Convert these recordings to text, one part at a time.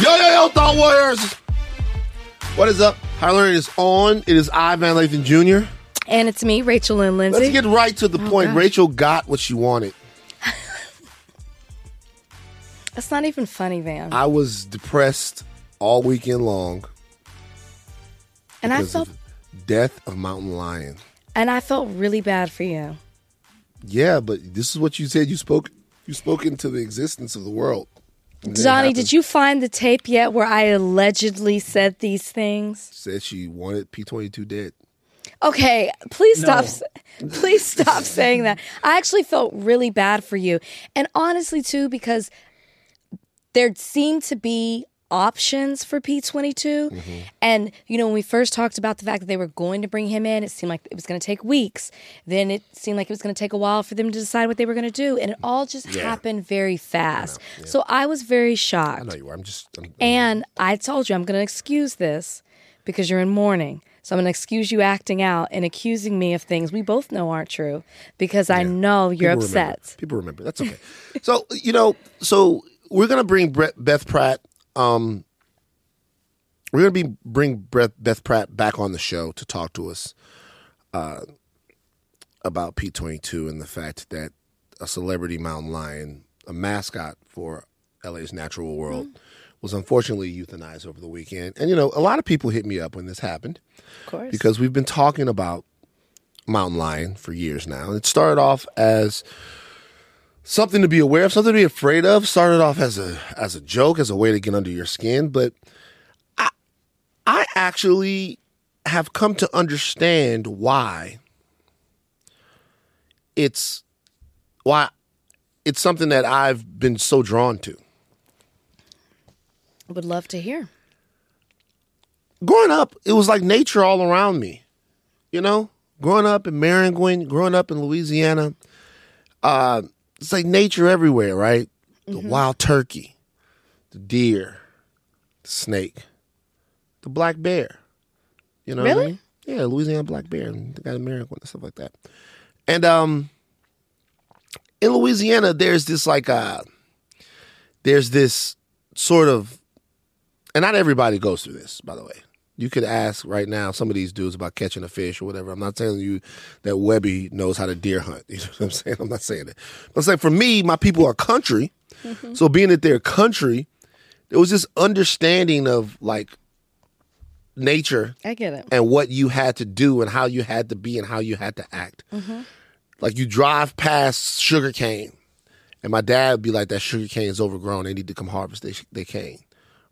Yo, yo, yo, Thought Warriors. What is up? Higher is on. It is I, Van Lathan Jr. And it's me, Rachel and Lindsay. Let's get right to the Oh, point. gosh. Rachel got what she wanted. That's not even funny, Van. I was depressed all weekend long and I felt death of mountain lion. and I felt really bad for you. Yeah, but this is what you said. You spoke. You spoke into the existence of the world. And Johnny, did you find the tape yet where I allegedly said these things? Said she wanted P twenty two dead. Okay, please stop. s- Please stop saying that. I actually felt really bad for you, and honestly too, because there seemed to be options for P22. Mm-hmm. And, you know, when we first talked about the fact that they were going to bring him in, it seemed like it was going to take weeks. Then it seemed like it was going to take a while for them to decide what they were going to do. And it all just Yeah. happened very fast. So I was very shocked. I know you were. I'm just. I'm, And I told you I'm going to excuse this because you're in mourning. So I'm going to excuse you acting out and accusing me of things we both know aren't true because I know you're People remember. upset. People remember. That's okay. so you know, so we're gonna bring Beth Pratt. Um, we're gonna be bring Beth, Beth Pratt back on the show to talk to us uh, about P twenty two and the fact that a celebrity mountain lion, a mascot for LA's natural world, was unfortunately euthanized over the weekend. And you know, a lot of people hit me up when this happened Of course. because we've been talking about mountain lion for years now. And it started off as something to be aware of, something to be afraid of. Started off as a as a joke, as a way to get under your skin, but I I actually have come to understand why it's why it's something that I've been so drawn to. Would love to hear. growing up, it was like nature all around me. You know, growing up in Maringouin, growing up in Louisiana, uh, it's like nature everywhere, right? The wild turkey, the deer, the snake, the black bear. You know, what I Really? mean? Yeah, Louisiana black bear, and the guy in Maringouin and stuff like that. And um, in Louisiana, there's this like uh, there's this sort of and not everybody goes through this, by the way. You could ask right now some of these dudes about catching a fish or whatever. I'm not telling you that Webby knows how to deer hunt. You know what I'm saying? I'm not saying that. But it's like for me, my people are country. Mm-hmm. So being that they're country, there was this understanding of like nature I get it. and what you had to do and how you had to be and how you had to act. Mm-hmm. Like you drive past sugar cane, and my dad would be like, "That sugar cane is overgrown. They need to come harvest they, their cane."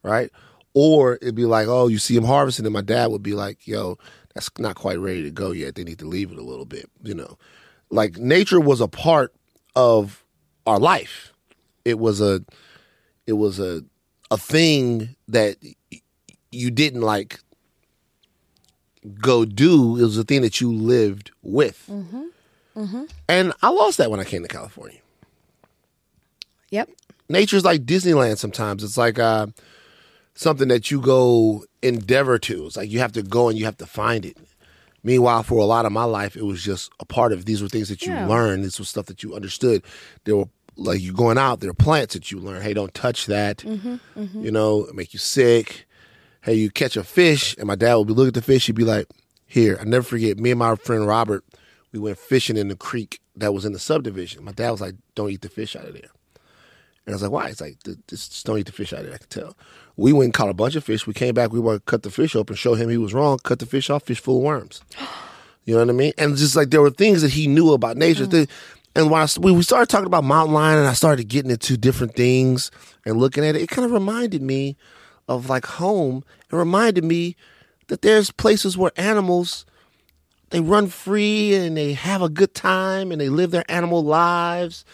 Right? Or it'd be like, "Oh, you see him harvesting," and my dad would be like, "Yo, that's not quite ready to go yet. They need to leave it a little bit." You know, like nature was a part of our life. It was a, it was a, a thing that you didn't like go do. It was a thing that you lived with. And I lost that when I came to California. Yep. Nature's like Disneyland sometimes. It's like uh, something that you go endeavor to. It's like you have to go and you have to find it. Meanwhile, for a lot of my life, it was just a part of. These were things that you Yeah. learned. This was stuff that you understood. There were like you going out. There are plants that you learn. Hey, don't touch that. Mm-hmm, mm-hmm. You know, it make you sick. Hey, you catch a fish, and my dad would be looking at the fish. He'd be like, "Here." I never forget. Me and my friend Robert, we went fishing in the creek that was in the subdivision. My dad was like, "Don't eat the fish out of there." And I was like, why? It's like, "Th- just just don't eat the fish out of there. I can tell. We went and caught a bunch of fish. We came back. We wanted to cut the fish open, show him he was wrong, cut the fish off, fish full of worms. You know what I mean? And just like there were things that he knew about nature. Mm. that- and when I, we we started talking about mountain lion and I started getting into different things and looking at it, it kind of reminded me of like home. It reminded me that there's places where animals they run free and they have a good time and they live their animal lives.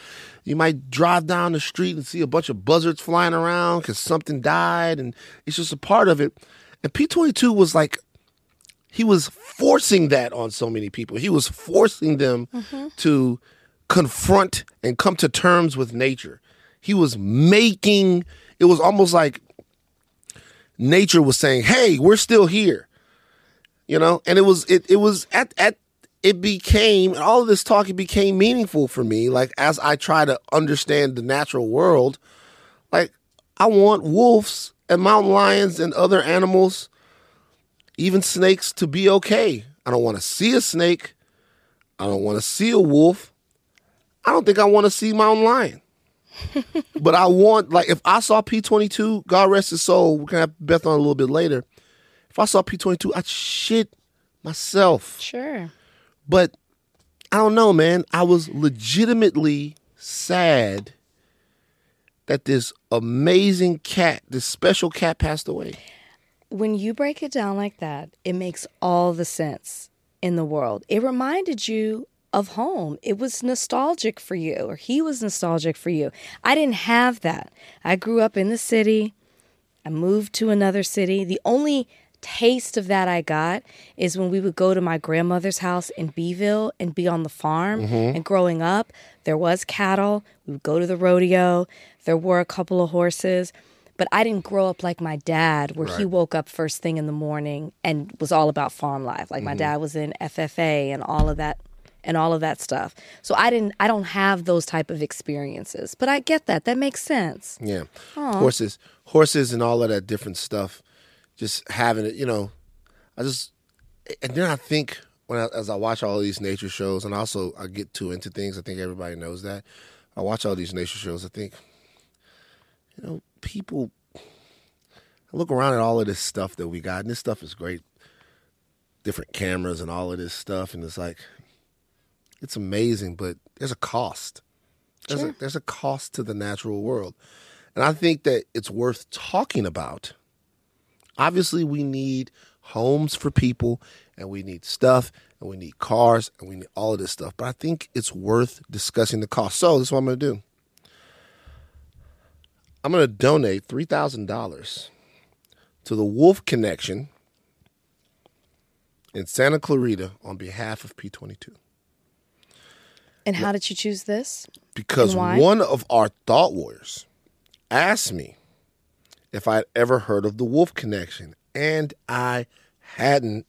You might drive down the street and see a bunch of buzzards flying around because something died, and it's just a part of it. And P22 was like, he was forcing that on so many people. He was forcing them mm-hmm. to confront and come to terms with nature. He was making, it was almost like nature was saying, hey, we're still here you know and it was it, it was at at it became all of this talk it became meaningful for me like as i try to understand the natural world like I want wolves and mountain lions and other animals, even snakes, to be okay. I don't want to see a snake. I don't want to see a wolf. I don't think I want to see mountain lion. but I want, like, if I saw P22, God rest his soul, we're to have Beth on a little bit later. If I saw P22, I'd shit myself. Sure. But I don't know, man. I was legitimately sad that this amazing cat, this special cat, passed away. When you break it down like that, it makes all the sense in the world. It reminded you of home. It was nostalgic for you, or he was nostalgic for you. I didn't have that. I grew up in the city. I moved to another city. The only taste of that I got is when we would go to my grandmother's house in Beeville and be on the farm. Mm-hmm. And growing up, there was cattle. We would go to the rodeo. There were a couple of horses. But I didn't grow up like my dad, where he woke up first thing in the morning and was all about farm life. Like my mm-hmm. dad was in FFA and all of that and all of that stuff. So I didn't I don't have those type of experiences. But I get that. That makes sense. Yeah. Horses, horses, and all of that different stuff. Just having it, you know. I just, and then I think when I, as I watch all these nature shows, and also I get too into things. I think everybody knows that. I watch all these nature shows. I think, you know, people. I look around at all of this stuff that we got, and this stuff is great. Different cameras and all of this stuff, and it's like, it's amazing, but there's a cost. There's, a, there's a cost to the natural world. And I think that it's worth talking about. Obviously, we need homes for people, and we need stuff, and we need cars, and we need all of this stuff. But I think it's worth discussing the cost. So, this is what I'm going to do I'm going to donate $3,000 to the Wolf Connection in Santa Clarita on behalf of P22. And how did you choose this? because one of our thought warriors asked me if I'd ever heard of the Wolf Connection, and I hadn't.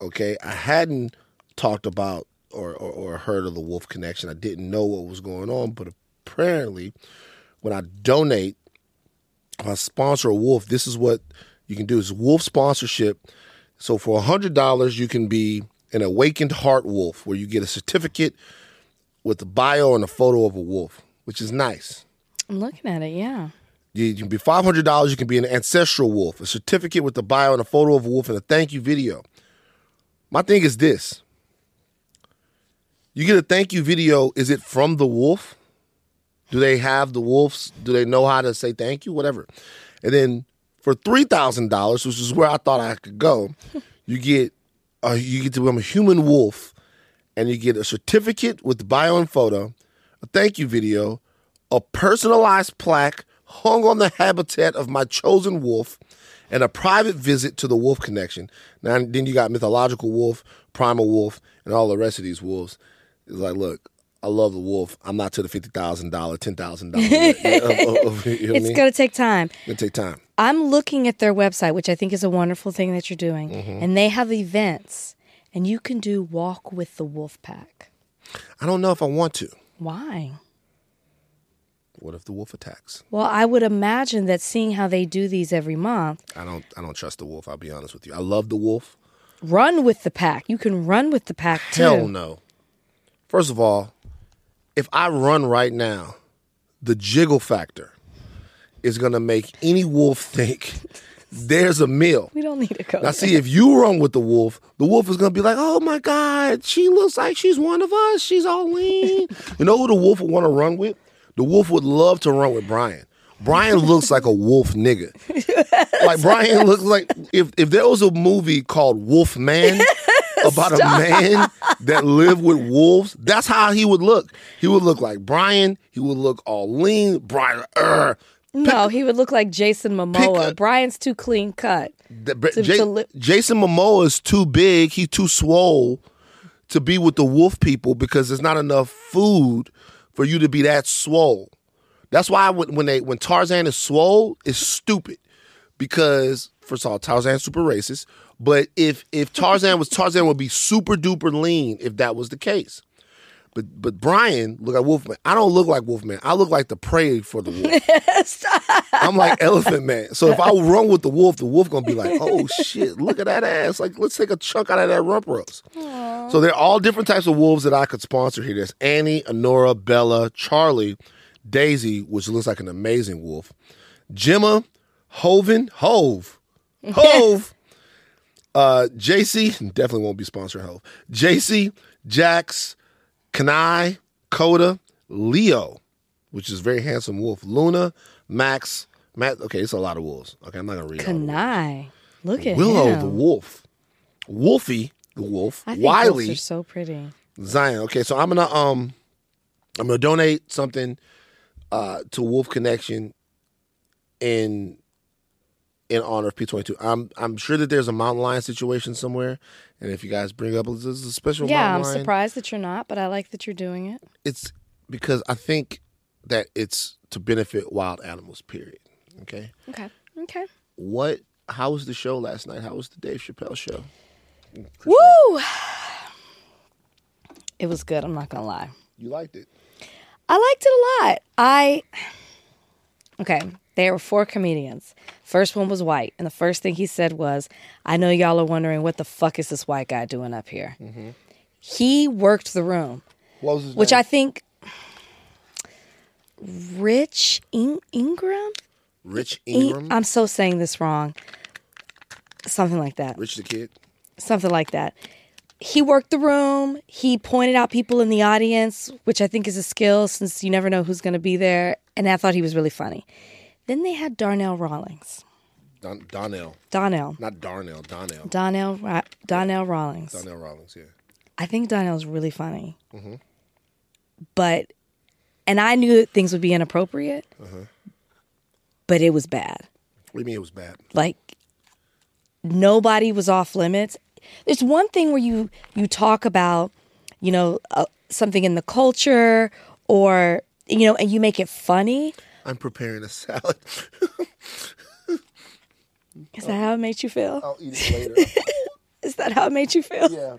Okay, I hadn't talked about or, or, or heard of the Wolf Connection. I didn't know what was going on, but apparently, when I donate, if I sponsor a wolf, this is what you can do: is wolf sponsorship. So for hundred dollars, you can be an awakened heart wolf, where you get a certificate with a bio and a photo of a wolf, which is nice. I'm looking at it, yeah. You, can be five hundred dollars. You can be an ancestral wolf, a certificate with a bio and a photo of a wolf, and a thank you video. My thing is this: you get a thank you video. Is it from the wolf? Do they have the wolves? Do they know how to say thank you? Whatever. And then for three thousand dollars, which is where I thought I could go, you get uh, you get to become a human wolf, and you get a certificate with the bio and photo, a thank you video, a personalized plaque hung on the habitat of my chosen wolf, and a private visit to the Wolf Connection. Now, then you got mythological wolf, primal wolf, and all the rest of these wolves. It's like, look, I love the wolf. I'm not to the fifty thousand dollar, ten thousand dollar. You know what I It's going to take time. It's Gonna take time. I'm looking at their website, which I think is a wonderful thing that you're doing. Mm-hmm. And they have events, and you can do walk with the wolf pack. I don't know if I want to. Why? What if the wolf attacks? Well, I would imagine that seeing how they do these every month, I don't. I don't trust the wolf. I'll be honest with you. I love the wolf. run with the pack. You can run with the pack too. Hell no. First of all, if I run right now, the jiggle factor is gonna make any wolf think there's a meal. We don't need to go. Now, see, if you run with the wolf, the wolf is gonna be like, "Oh my god, she looks like she's one of us. She's all lean." you know who the wolf would want to run with? The wolf would love to run with Brian. Brian looks like a wolf nigga. like Brian looks like if if there was a movie called Wolf Man about a man that lived with wolves, that's how he would look. He would look like Brian. He would look all lean. Brian, no, he would look like Jason Momoa. a- Brian's too clean cut. The- To- Ja- to li- Jason Momoa is too big. He's too swole to be with the wolf people because there's not enough food for you to be that swole. That's why when, they when Tarzan is swole, it's stupid because first of all, Tarzan's super racist. But if if Tarzan was Tarzan would be super duper lean if that was the case. But but Brian look like Wolfman. I don't look like Wolfman. I look like the prey for the wolf. I'm like Elephant Man. So if I run with the wolf, the wolf gonna be like, "Oh shit, look at that ass! Like, let's take a chunk out of that rump roast." So they're all different types of wolves that I could sponsor here. There's Annie, Honora, Bella, Charlie, Daisy, which looks like an amazing wolf, Gemma, Hoven, Hove, Hove, uh, JC definitely won't be sponsoring Hove. JC, Jax, Kanai, Coda, Leo, which is very handsome wolf. Luna, Max, Matt. Okay, it's a lot of wolves. Okay, I'm not gonna read. all of them. Kanai. Look at Willow him. the wolf, Wolfie the wolf, I think Wiley are so pretty. Zion. Okay, so I'm gonna um, I'm gonna donate something uh to Wolf Connection in in honor of P22. I'm I'm sure that there's a mountain lion situation somewhere, and if you guys bring up this is a special Yeah, I'm lion, surprised that you're not, but I like that you're doing it. it's because I think that it's to benefit wild animals. Period. Okay. Okay. Okay. What? How was the show last night? How was the Dave Chappelle show? Woo! It was good. I'm not gonna lie. You liked it. I liked it a lot. I okay. There were four comedians. First one was white, and the first thing he said was, "I know y'all are wondering what the fuck is this white guy doing up here." Mm-hmm. He worked the room, What was his which name? I think Rich In- Ingram. Rich In- Ingram. I'm so saying this wrong. Something like that. Rich the Kid. something like that. He worked the room. He pointed out people in the audience, which I think is a skill since you never know who's going to be there. And I thought he was really funny. Then they had Darnell Rawlings. Don, Donnell. Donnell. Not Darnell. Donnell. Donnell, Ra- Donnell Rawlings. Donnell Rawlings, yeah. I think Donnell's really funny. But, and I knew that things would be inappropriate, but it was bad. What do you mean it was bad? like nobody was off limits there's one thing where you you talk about you know uh, something in the culture or you know and you make it funny I'm preparing a salad. is that how it made you feel I'll eat it later. is that how it made you feel yeah.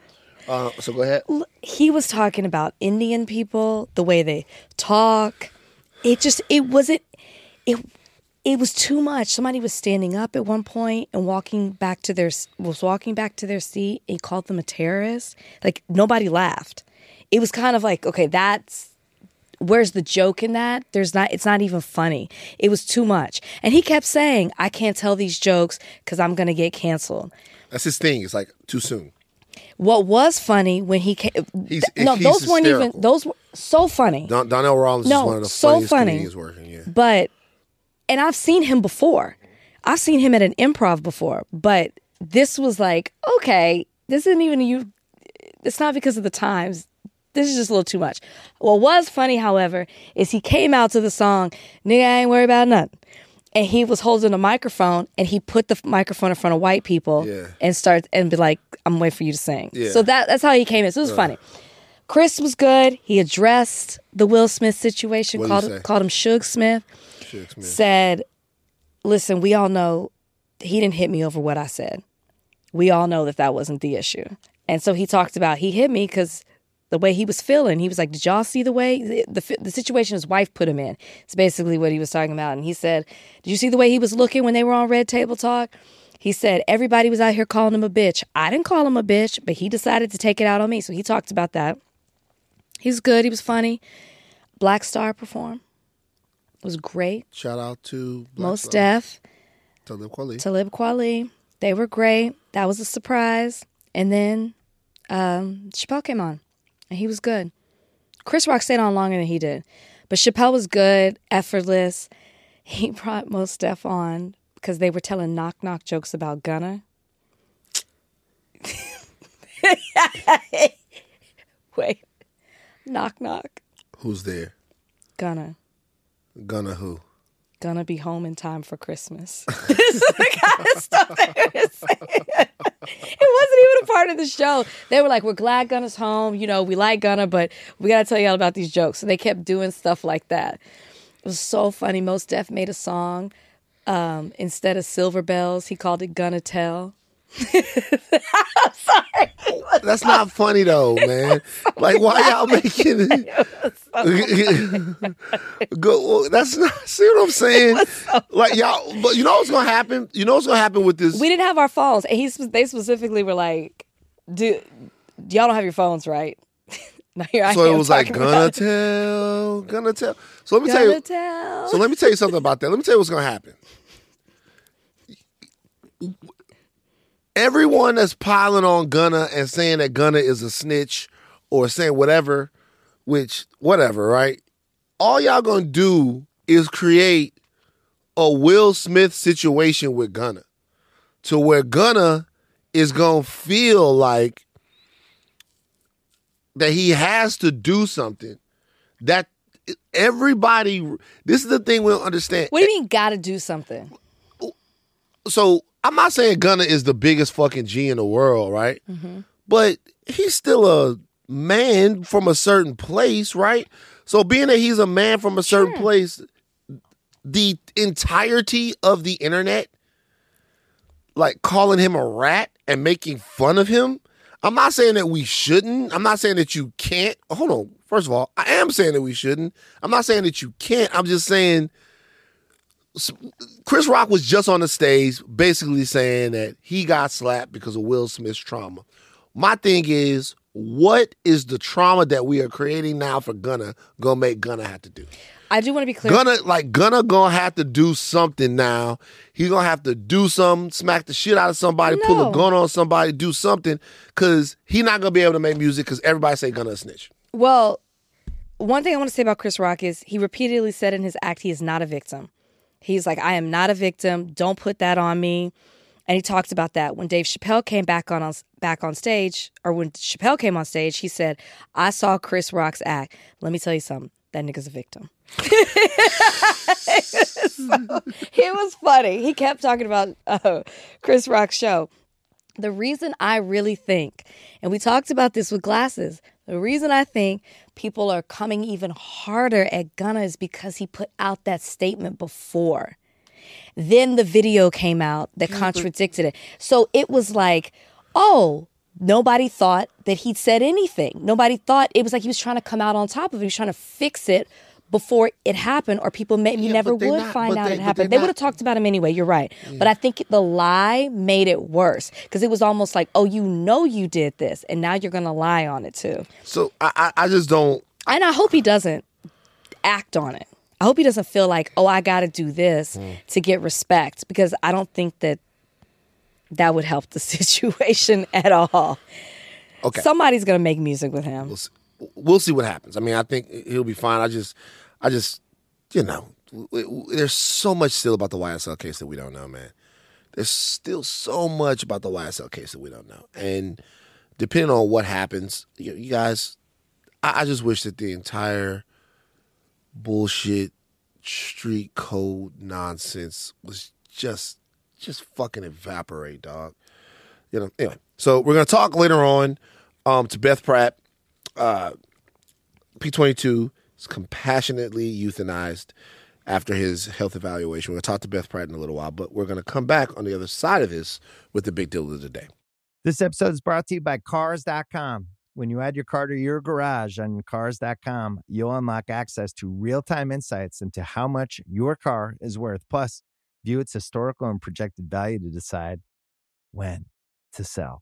Uh, so go ahead. he was talking about indian people the way they talk it just it wasn't it it was too much somebody was standing up at one point and walking back to their was walking back to their seat he called them a terrorist like nobody laughed it was kind of like okay that's where's the joke in that there's not it's not even funny it was too much and he kept saying i can't tell these jokes because i'm gonna get canceled That's his thing. It's like too soon. what was funny when he came He's- no he's those weren't even those were so funny Don, Donnell Rawlings No, is one of the so funniest funny. comedians working. Yeah. but and I've seen him before. I've seen him at an improv before, but this was like, okay, this isn't even you it's not because of the times. This is just a little too much. What was funny, however, is he came out to the song, Nigga I ain't worried about nothing. And he was holding a microphone and he put the microphone in front of white people Yeah. and start and be like, I'm waiting for you to sing. Yeah. So that that's how he came in. So it was funny. Chris was good. He addressed the Will Smith situation, What'd called called him Suge Smith Shit, man. said, "Listen, we all know he didn't hit me over what I said. We all know that that wasn't the issue." And so he talked about he hit me because the way he was feeling. He was like, "Did y'all see the way the the, the situation his wife put him in?" It's basically what he was talking about. And he said, "Did you see the way he was looking when they were on Red Table Talk?" He said everybody was out here calling him a bitch. I didn't call him a bitch, but he decided to take it out on me. So he talked about that. He was good. He was funny. Black Star performed. It was great. Shout out to Black Mos. Def. Talib Kweli. Talib Kweli. They were great. That was a surprise. And then um, Chappelle came on, and he was good. Chris Rock stayed on longer than he did, but Chappelle was good, effortless. He brought Mos Def on because they were telling knock knock jokes about Gunna. Wait, knock knock, Who's there? Gunna. Gonna who? Gonna be home in time for Christmas. this is the kind of stuff they were saying. It wasn't even a part of the show. They were like, "We're glad Gunna's home. You know, we like Gunna, but we gotta tell you all about these jokes." So they kept doing stuff like that. It was so funny. Mos Def made a song um, instead of Silver Bells. He called it Gonna Tell. Sorry. That's not funny though, man. Like, why y'all making it? Go, that's not. See what I'm saying? Like y'all, but you know what's gonna happen? You know what's gonna happen with this? We didn't have our phones, and he they specifically were like, "Do y'all don't have your phones, right?" now here I so it was like gonna tell, gonna tell. So let me tell Gonna you. tell. So let me tell you something about that. Let me tell you what's gonna happen. Everyone that's piling on Gunna and saying that Gunna is a snitch or saying whatever, which whatever, right? All y'all gonna do is create a Will Smith situation with Gunna, to where Gunna is gonna feel like that he has to do something that everybody this is the thing we'll understand what do you mean? Got to do something? so i'm not saying gunna is the biggest fucking g in the world right? Mm-hmm. But he's still a man from a certain place right? So being that he's a man from a certain Sure. place the entirety of the internet like calling him a rat and making fun of him i'm not saying that we shouldn't. I'm not saying that you can't. Hold on. First of all i am saying that we shouldn't. I'm not saying that you can't. I'm just saying Chris Rock was just on the stage basically saying that he got slapped because of Will Smith's trauma. My thing is, what is the trauma that we are creating now for Gunna gonna make Gunna have to do? I do want to be clear. Gunna, like Gunna gonna have to do something now. He gonna have to do something, smack the shit out of somebody, pull a gun on somebody, do something, cause he not gonna be able to make music because everybody say Gunna a snitch. Well, one thing I want to say about Chris Rock is he repeatedly said in his act he is not a victim. He's like, I am not a victim. Don't put that on me. And he talked about that when Dave Chappelle came back on, back on stage, or when Chappelle came on stage, he said, "I saw Chris Rock's act. Let me tell you something. That nigga's a victim." So, it was funny. He kept talking about uh, Chris Rock's show. The reason I really think, and we talked about this with glasses, the reason I think people are coming even harder at Gunna is because he put out that statement before. Then the video came out that mm-hmm. contradicted it. So it was like, oh, nobody thought that he'd said anything. Nobody thought it was like he was trying to come out on top of it. He was trying to fix it before it happened, or people maybe Yeah, never would not- find out they- it happened. they would have talked about him anyway. You're right. But I think the lie made it worse because it was almost like, oh, you know you did this, and now you're going to lie on it too. So I, I, I just don't. And I hope he doesn't act on it. I hope he doesn't feel like, oh, I got to do this Hmm. to get respect because I don't think that that would help the situation at all. Okay. Somebody's going to make music with him. we'll we'll see what happens. I mean, I think he'll be fine. I just, I just, you know, there's so much still about the YSL case that we don't know, man. There's still so much about the YSL case that we don't know, and depending on what happens, you, you guys, I, I just wish that the entire bullshit street code nonsense was just, just fucking evaporate, dog. You know. Anyway, so we're gonna talk later on um, to Beth Pratt. Uh, P22 is compassionately euthanized after his health evaluation. We're going to talk to Beth Pratt in a little while, but we're going to come back on the other side of this with the big deal of the day. This episode is brought to you by Cars.com. When you add your car to your garage on Cars.com, you'll unlock access to real time insights into how much your car is worth, plus, view its historical and projected value to decide when to sell.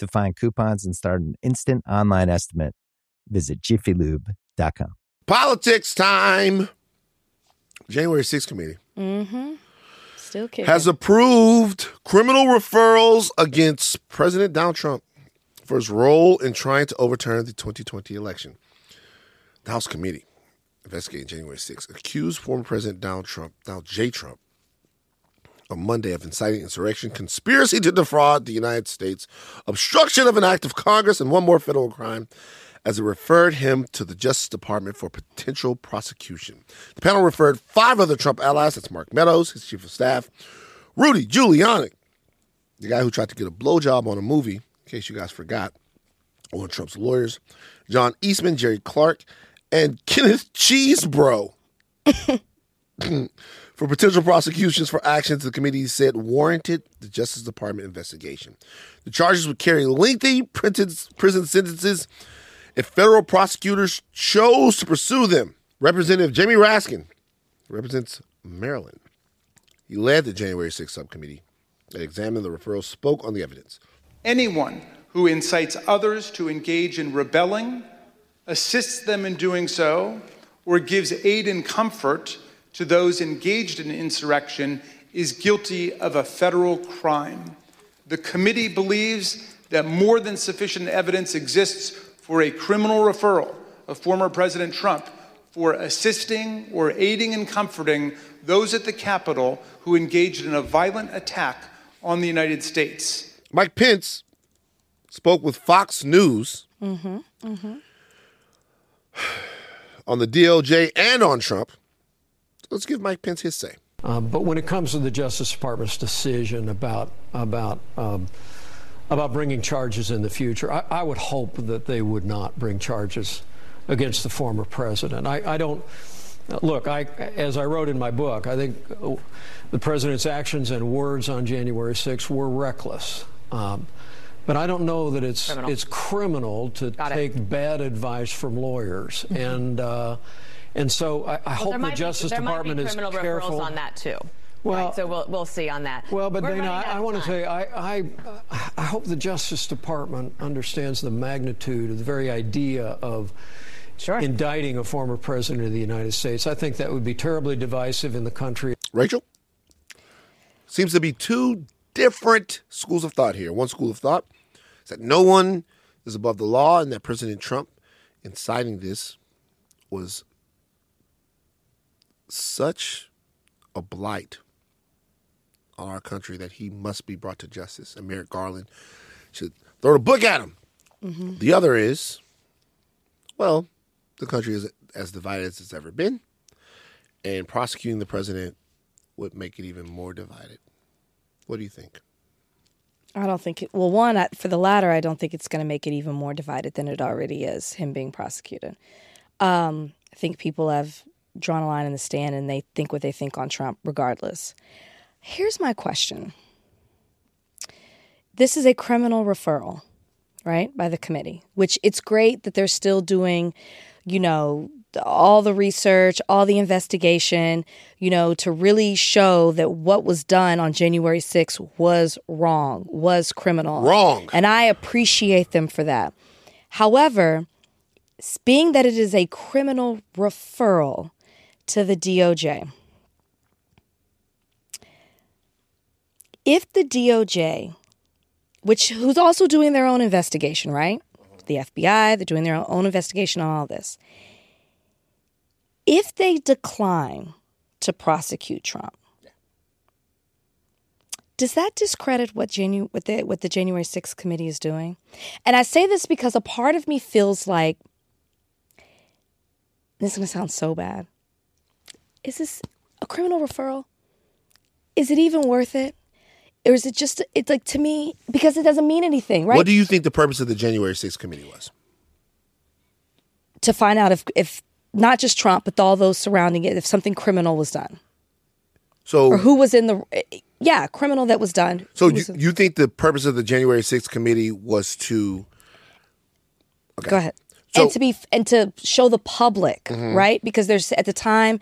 To find coupons and start an instant online estimate, visit jiffylube.com. Politics time. January 6th committee mm-hmm. Still kicking. has approved criminal referrals against President Donald Trump for his role in trying to overturn the 2020 election. The House committee investigating January 6th accused former President Donald Trump, Donald J. Trump, on Monday of inciting insurrection, conspiracy to defraud the United States, obstruction of an act of Congress, and one more federal crime, as it referred him to the Justice Department for potential prosecution. The panel referred five other Trump allies that's Mark Meadows, his chief of staff, Rudy Giuliani, the guy who tried to get a blowjob on a movie, in case you guys forgot, one of Trump's lawyers, John Eastman, Jerry Clark, and Kenneth Chesebro for potential prosecutions for actions the committee said warranted the Justice Department investigation. The charges would carry lengthy prison sentences if federal prosecutors chose to pursue them. Representative Jamie Raskin represents Maryland. He led the January 6th subcommittee that examined the referral, spoke on the evidence. Anyone who incites others to engage in rebelling, assists them in doing so, or gives aid and comfort to those engaged in insurrection is guilty of a federal crime. The committee believes that more than sufficient evidence exists for a criminal referral of former President Trump for assisting or aiding and comforting those at the Capitol who engaged in a violent attack on the United States. Mike Pence spoke with Fox News mm-hmm, mm-hmm. on the DOJ and on Trump. Let's give Mike Pence his say. Uh, but when it comes to the Justice Department's decision about about um, about bringing charges in the future, I, I would hope that they would not bring charges against the former president. I, I don't look. I, as I wrote in my book, I think uh, the president's actions and words on January 6th were reckless. Um, but I don't know that it's Criminal. it's criminal to Got it. take bad advice from lawyers, and uh, and so I, I Well, hope the Justice be, there Department might be is criminal careful referrals on that too. Well- right, so we'll we'll see on that. Well, but We're Dana, I, I want to time. say I, I I hope the Justice Department understands the magnitude of the very idea of Sure. indicting a former president of the United States. I think that would be terribly divisive in the country. Rachel? Seems to be two different schools of thought here. One school of thought is that no one is above the law and that President Trump inciting this was such a blight on our country that he must be brought to justice. And Merrick Garland should throw the book at him. The other is, well, the country is as divided as it's ever been, and prosecuting the president would make it even more divided. What do you think? I don't think it. Well, one I- for the latter, I don't think it's going to make it even more divided than it already is. Him being prosecuted. Um, I think people have drawn a line in the stand and they think what they think on Trump, regardless. Here's my question. This is a criminal referral, right, by the committee. Which it's great that they're still doing, you know, all the research, all the investigation, you know, to really show that what was done on January 6th was wrong, was criminal. Wrong. And I appreciate them for that. However, being that it is a criminal referral to the DOJ, if the DOJ, which who's also doing their own investigation, right? The FBI, they're doing their own investigation on all this. If they decline to prosecute Trump, does that discredit what Janu- what the what the January 6th committee is doing? And I say this because a part of me feels like this is going to sound so bad. Is this a criminal referral? Is it even worth it? Or is it just it's like to me because it doesn't mean anything, right? What do you think the purpose of the January 6th committee was? to find out if if not just Trump but all those surrounding it if something criminal was done So, or who was in the yeah, criminal that was done. so you, you think the purpose of the January 6th committee was to Go ahead. So- and to be and to show the public, Mm-hmm. right? Because there's at the time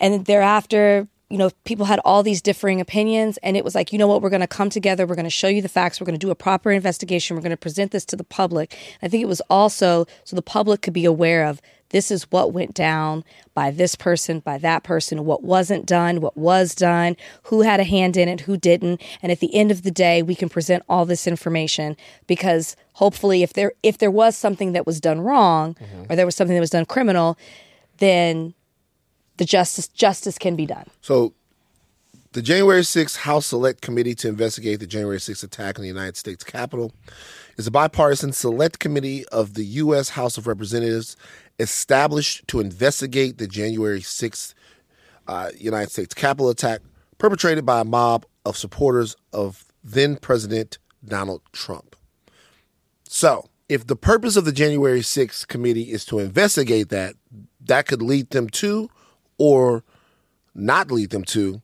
and thereafter you know, people had all these differing opinions, and it was like, you know what, we're going to come together, we're going to show you the facts, we're going to do a proper investigation, we're going to present this to the public. I think it was also so the public could be aware of this is what went down by this person, by that person, what wasn't done, what was done, who had a hand in it, who didn't. And at the end of the day, we can present all this information because hopefully if there if there was something that was done wrong mm-hmm. or there was something that was done criminal, then the justice justice can be done. So, the January 6th House Select Committee to investigate the January 6th attack on the United States Capitol is a bipartisan select committee of the U.S. House of Representatives established to investigate the January 6th uh, United States Capitol attack perpetrated by a mob of supporters of then President Donald Trump. So, if the purpose of the January 6th committee is to investigate that, that could lead them to or not lead them to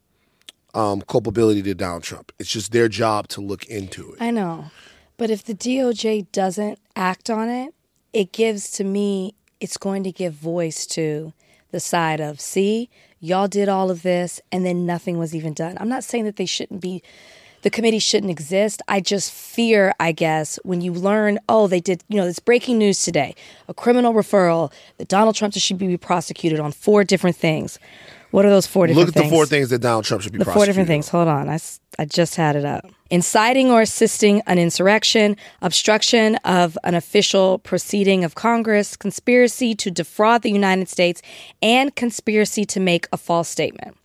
um, culpability to Donald Trump. It's just their job to look into it. I know. But if the DOJ doesn't act on it, it gives to me, it's going to give voice to the side of, see, y'all did all of this and then nothing was even done. I'm not saying that they shouldn't be, the committee shouldn't exist. I just fear, I guess, when you learn, oh, they did, you know, this breaking news today, a criminal referral that Donald Trump should be prosecuted on four different things. What are those four different Look at things? the four things that Donald Trump should be The four different things. Hold on. I, I just had it up. Inciting or assisting an insurrection, obstruction of an official proceeding of Congress, conspiracy to defraud the United States, and conspiracy to make a false statement.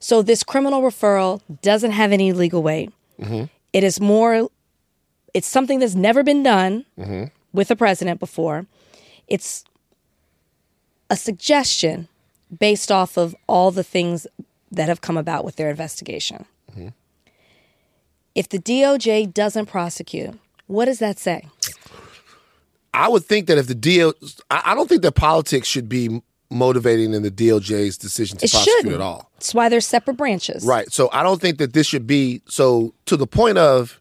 So this criminal referral doesn't have any legal weight. Mm-hmm. It is more, it's something that's never been done mm-hmm. with a president before. It's a suggestion based off of all the things that have come about with their investigation. Mm-hmm. If the DOJ doesn't prosecute, what does that say? I would think that if the DO, I I don't think that politics should be motivating in the DOJ's decision to It prosecute shouldn't. at all. That's why they're separate branches. Right. So I don't think that this should be so to the point of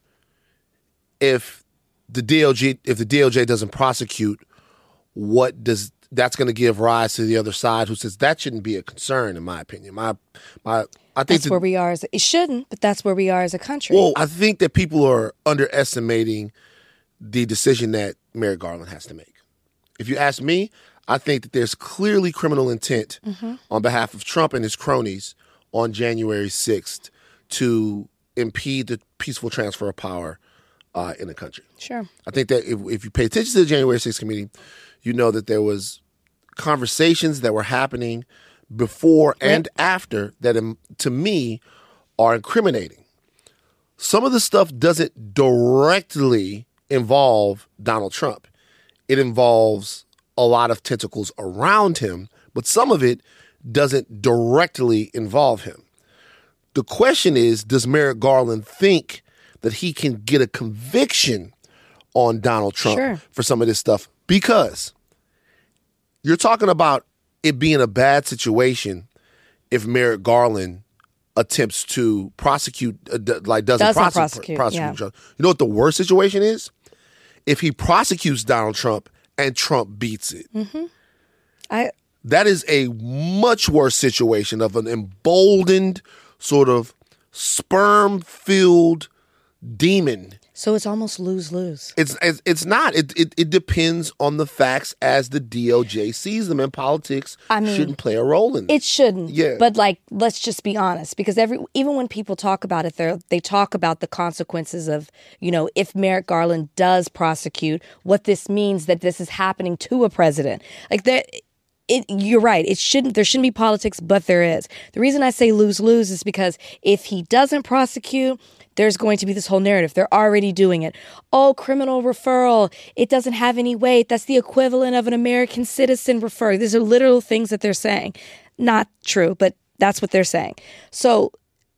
if the DOJ if the DOJ doesn't prosecute, what does that's going to give rise to the other side who says that shouldn't be a concern in my opinion. My my I think That's that- where we are as it shouldn't, but that's where we are as a country. well, I think that people are underestimating the decision that Merrick Garland has to make. If you ask me, I think that there's clearly criminal intent on behalf of Trump and his cronies on January 6th to impede the peaceful transfer of power uh, in the country. sure. I think that if, if you pay attention to the January 6th committee, you know that there was conversations that were happening before and after that, um, to me, are incriminating. Some of the stuff doesn't directly involve Donald Trump. It involves a lot of tentacles around him, but some of it doesn't directly involve him. The question is Does Merrick Garland think that he can get a conviction on Donald Trump Sure. for some of this stuff? Because you're talking about it being a bad situation if Merrick Garland attempts to prosecute, uh, d- like doesn't, Doesn't prosecute, prosecute, prosecute yeah. Trump. You know what the worst situation is? If he prosecutes Donald Trump and Trump beats it. Mm-hmm. I That is a much worse situation of an emboldened, sort of sperm filled demon. So it's almost lose lose. It's it's, not. It, it it depends on the facts as the DOJ sees them, and politics I mean, shouldn't play a role in it. It shouldn't. Yeah. But like, let's just be honest, because every even when people talk about it, they they talk about the consequences of you know if Merrick Garland does prosecute, what this means that this is happening to a president. Like that. It, you're right. It shouldn't. There shouldn't be politics, but there is. The reason I say lose lose is because if he doesn't prosecute, there's going to be this whole narrative. They're already doing it. Oh, criminal referral. It doesn't have any weight. That's the equivalent of an American citizen referral. These are literal things that they're saying. Not true, but that's what they're saying. So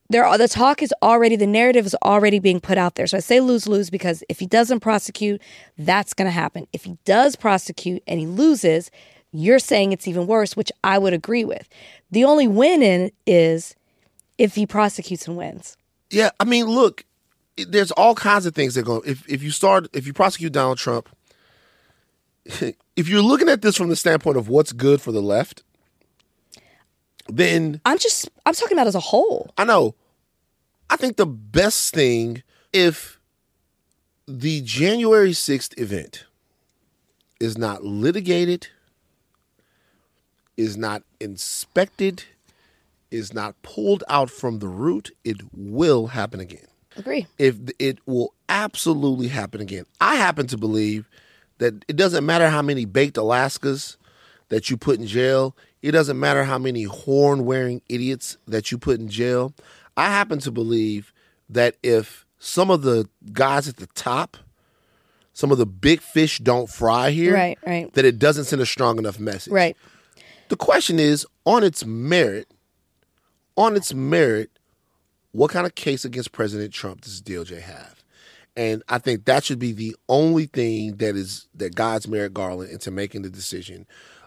there the talk is already the narrative is already being put out there. So I say lose lose because if he doesn't prosecute, that's going to happen. If he does prosecute and he loses, you're saying it's even worse, which I would agree with. The only win in is if he prosecutes and wins. Yeah, I mean, look, there's all kinds of things that go. If if you start, if you prosecute Donald Trump, if you're looking at this from the standpoint of what's good for the left, then I'm just I'm talking about as a whole. I know. I think the best thing if the January 6th event is not litigated, is not inspected, is not pulled out from the root, it will happen again. Agree. If it will absolutely happen again. I happen to believe that it doesn't matter how many baked Alaskas that you put in jail, it doesn't matter how many horn wearing idiots that you put in jail. I happen to believe that if some of the guys at the top, some of the big fish don't fry here, Right, right. that it doesn't send a strong enough message. Right. The question is, on its merit, on its merit, what kind of case against President Trump does DOJ have? And I think that should be the only thing that is that guides Merrick Garland into making the decision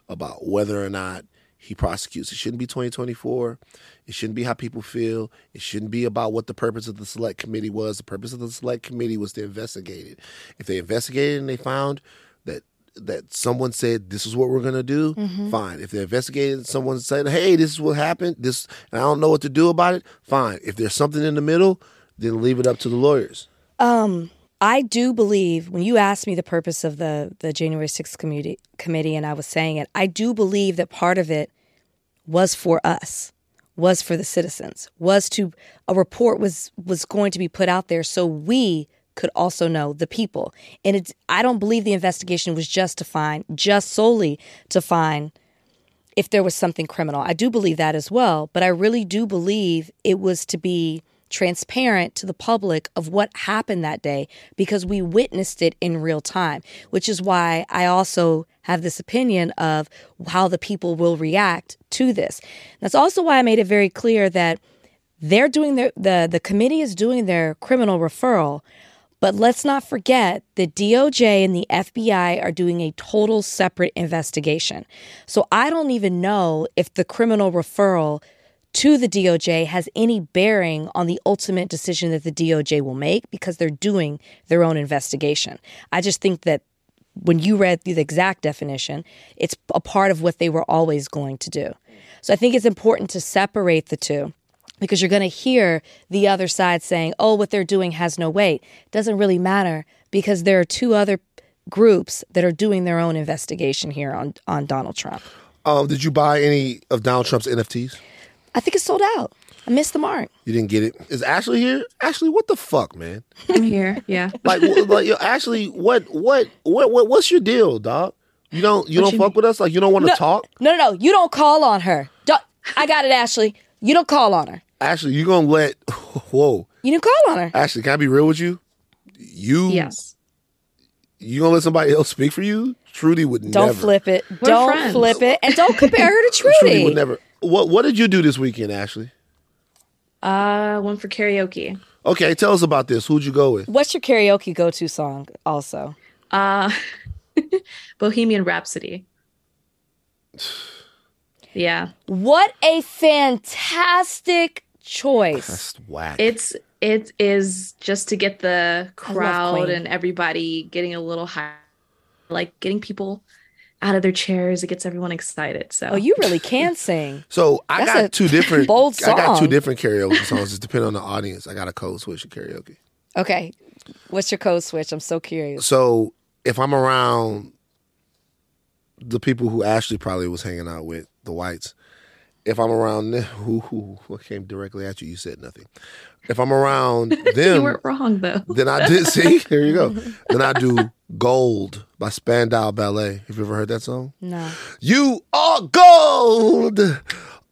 about whether or not he prosecutes. It shouldn't be 2024. It shouldn't be how people feel. It shouldn't be about what the purpose of the select committee was. The purpose of the select committee was to investigate it. If they investigated and they found that that someone said this is what we're going to do, fine. If they investigated and someone said, "Hey, this is what happened," this and I don't know what to do about it, fine. If there's something in the middle, then leave it up to the lawyers. Um, I do believe when you asked me the purpose of the the January 6th committee committee and I was saying it, I do believe that part of it was for us, was for the citizens, was to a report was was going to be put out there so we could also know the people. And it's I don't believe the investigation was just to find just solely to find if there was something criminal. I do believe that as well, but I really do believe it was to be transparent to the public of what happened that day because we witnessed it in real time, which is why I also have this opinion of how the people will react to this. That's also why I made it very clear that they're doing their the the committee is doing their criminal referral but let's not forget the DOJ and the FBI are doing a total separate investigation. So I don't even know if the criminal referral to the DOJ has any bearing on the ultimate decision that the DOJ will make because they're doing their own investigation. I just think that when you read the exact definition, it's a part of what they were always going to do. So I think it's important to separate the two because you're going to hear the other side saying, oh, what they're doing has no weight. It doesn't really matter because there are two other groups that are doing their own investigation here on, on Donald Trump. Um, did you buy any of Donald Trump's NFTs? I think it's sold out. I missed the mark. You didn't get it. Is Ashley here? Ashley, what the fuck, man? I'm here. Yeah. Like, wh- like yo, Ashley, what, what, what, what, what's your deal, dog? You don't, you don't you fuck with us? Like, you don't want to talk? No, no, no. You don't call on her. Don't, I got it, Ashley. You don't call on her. Ashley, you gonna let? Whoa, You didn't call on her. Ashley, can I be real with you? You, Yes. you gonna let somebody else speak for you? Trudy would never. Don't never. flip it. We're don't friends. flip it. And don't compare her to Trudy Trudy. would never. What What did you do this weekend, Ashley? Uh, one for karaoke. Okay, tell us about this. Who'd you go with? What's your karaoke go to song also? Uh, Bohemian Rhapsody. Yeah, What a fantastic choice. That's whack. it's it is just to get the crowd and everybody getting a little high, like getting people out of their chairs. It gets everyone excited. So Oh, you really can sing. so I That's a got two different. bold I got two different karaoke songs. It's depending on the audience. I got a code switch of karaoke. Okay. What's your code switch? I'm so curious. So if I'm around the people who Ashley probably was hanging out with, the whites, if I'm around them, who, who came directly at you, you said nothing. If I'm around them, you weren't wrong though. then I did see. Here you go. Then I do "Gold" by Spandau Ballet. Have you ever heard that song? No. You are gold.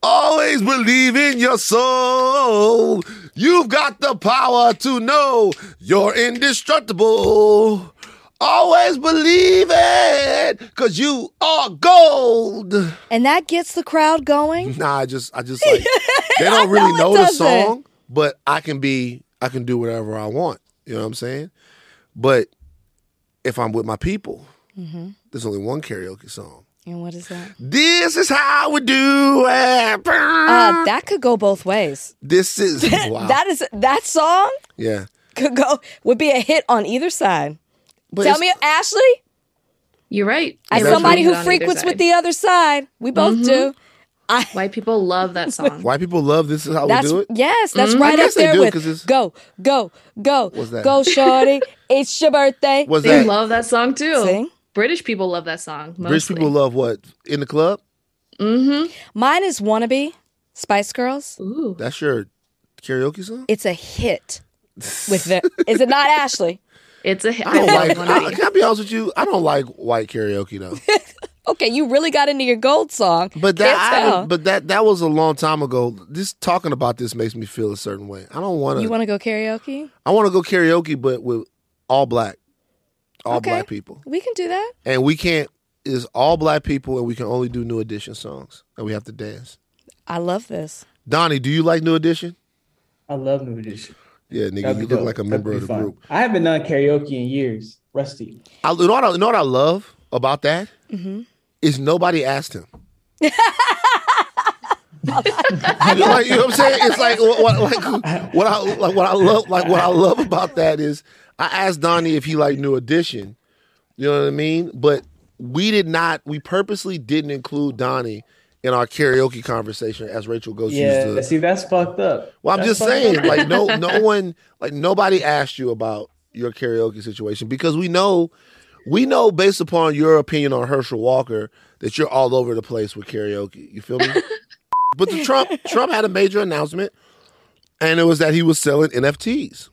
Always believe in your soul. You've got the power to know you're indestructible. Always believe it, cause you are gold. And that gets the crowd going? Nah, I just, I just like they don't really know it know the doesn't. song, but I can be, I can do whatever I want. You know what I'm saying? But if I'm with my people, Mm-hmm. there's only one karaoke song. And what is that? This is how we do it. Uh, that could go both ways. this is wow. That is that song yeah. could go would be a hit on either side. But Tell me, Ashley, You're right. as You're somebody who frequents with the other side, we both do. I, White people love that song. White people love this is how we do it. yes, that's Mm. right up there do, with 'cause it's- go, go, go, What's that? go, shorty. it's your birthday. Was They that love that song too. Sing. British people love that song. Mostly. British people love what in the club? Mm-hmm. Mine is wannabe Spice Girls. Ooh. That's your karaoke song. It's a hit. With the is it not Ashley? It's a hit. I don't like. Wannabe. I, can I be honest with you? I don't like white karaoke though. Okay, you really got into your gold song. But that, I, but that, that was a long time ago. Just talking about this makes me feel a certain way. I don't want to. you want to go karaoke? I want to go karaoke, but with all black, all Okay. black people, We can do that. and we can't. Is all black people, and we can only do New Edition songs, and we have to dance. I love this. Donnie, do you like New Edition? I love New Edition. Yeah, nigga, That'd you look dope. like a member of the fun. group. I haven't done karaoke in years. Rusty. I, you know what? I, you know what I love about that Mm-hmm. is nobody asked him. You know, like, you know what I'm saying? It's like what, what- like what I like what I love like what I love about that is I asked Donnie if he liked New Edition. You know what I mean? But we did not. We purposely didn't include Donnie in our karaoke conversation as Rachel goes Yeah, used to. see, that's fucked up. Well, I'm That's just saying, up. like no, no one, like nobody asked you about your karaoke situation because we know, we know based upon your opinion on Herschel Walker that you're all over the place with karaoke. You feel me? but the Trump, Trump had a major announcement, and it was that he was selling NFTs.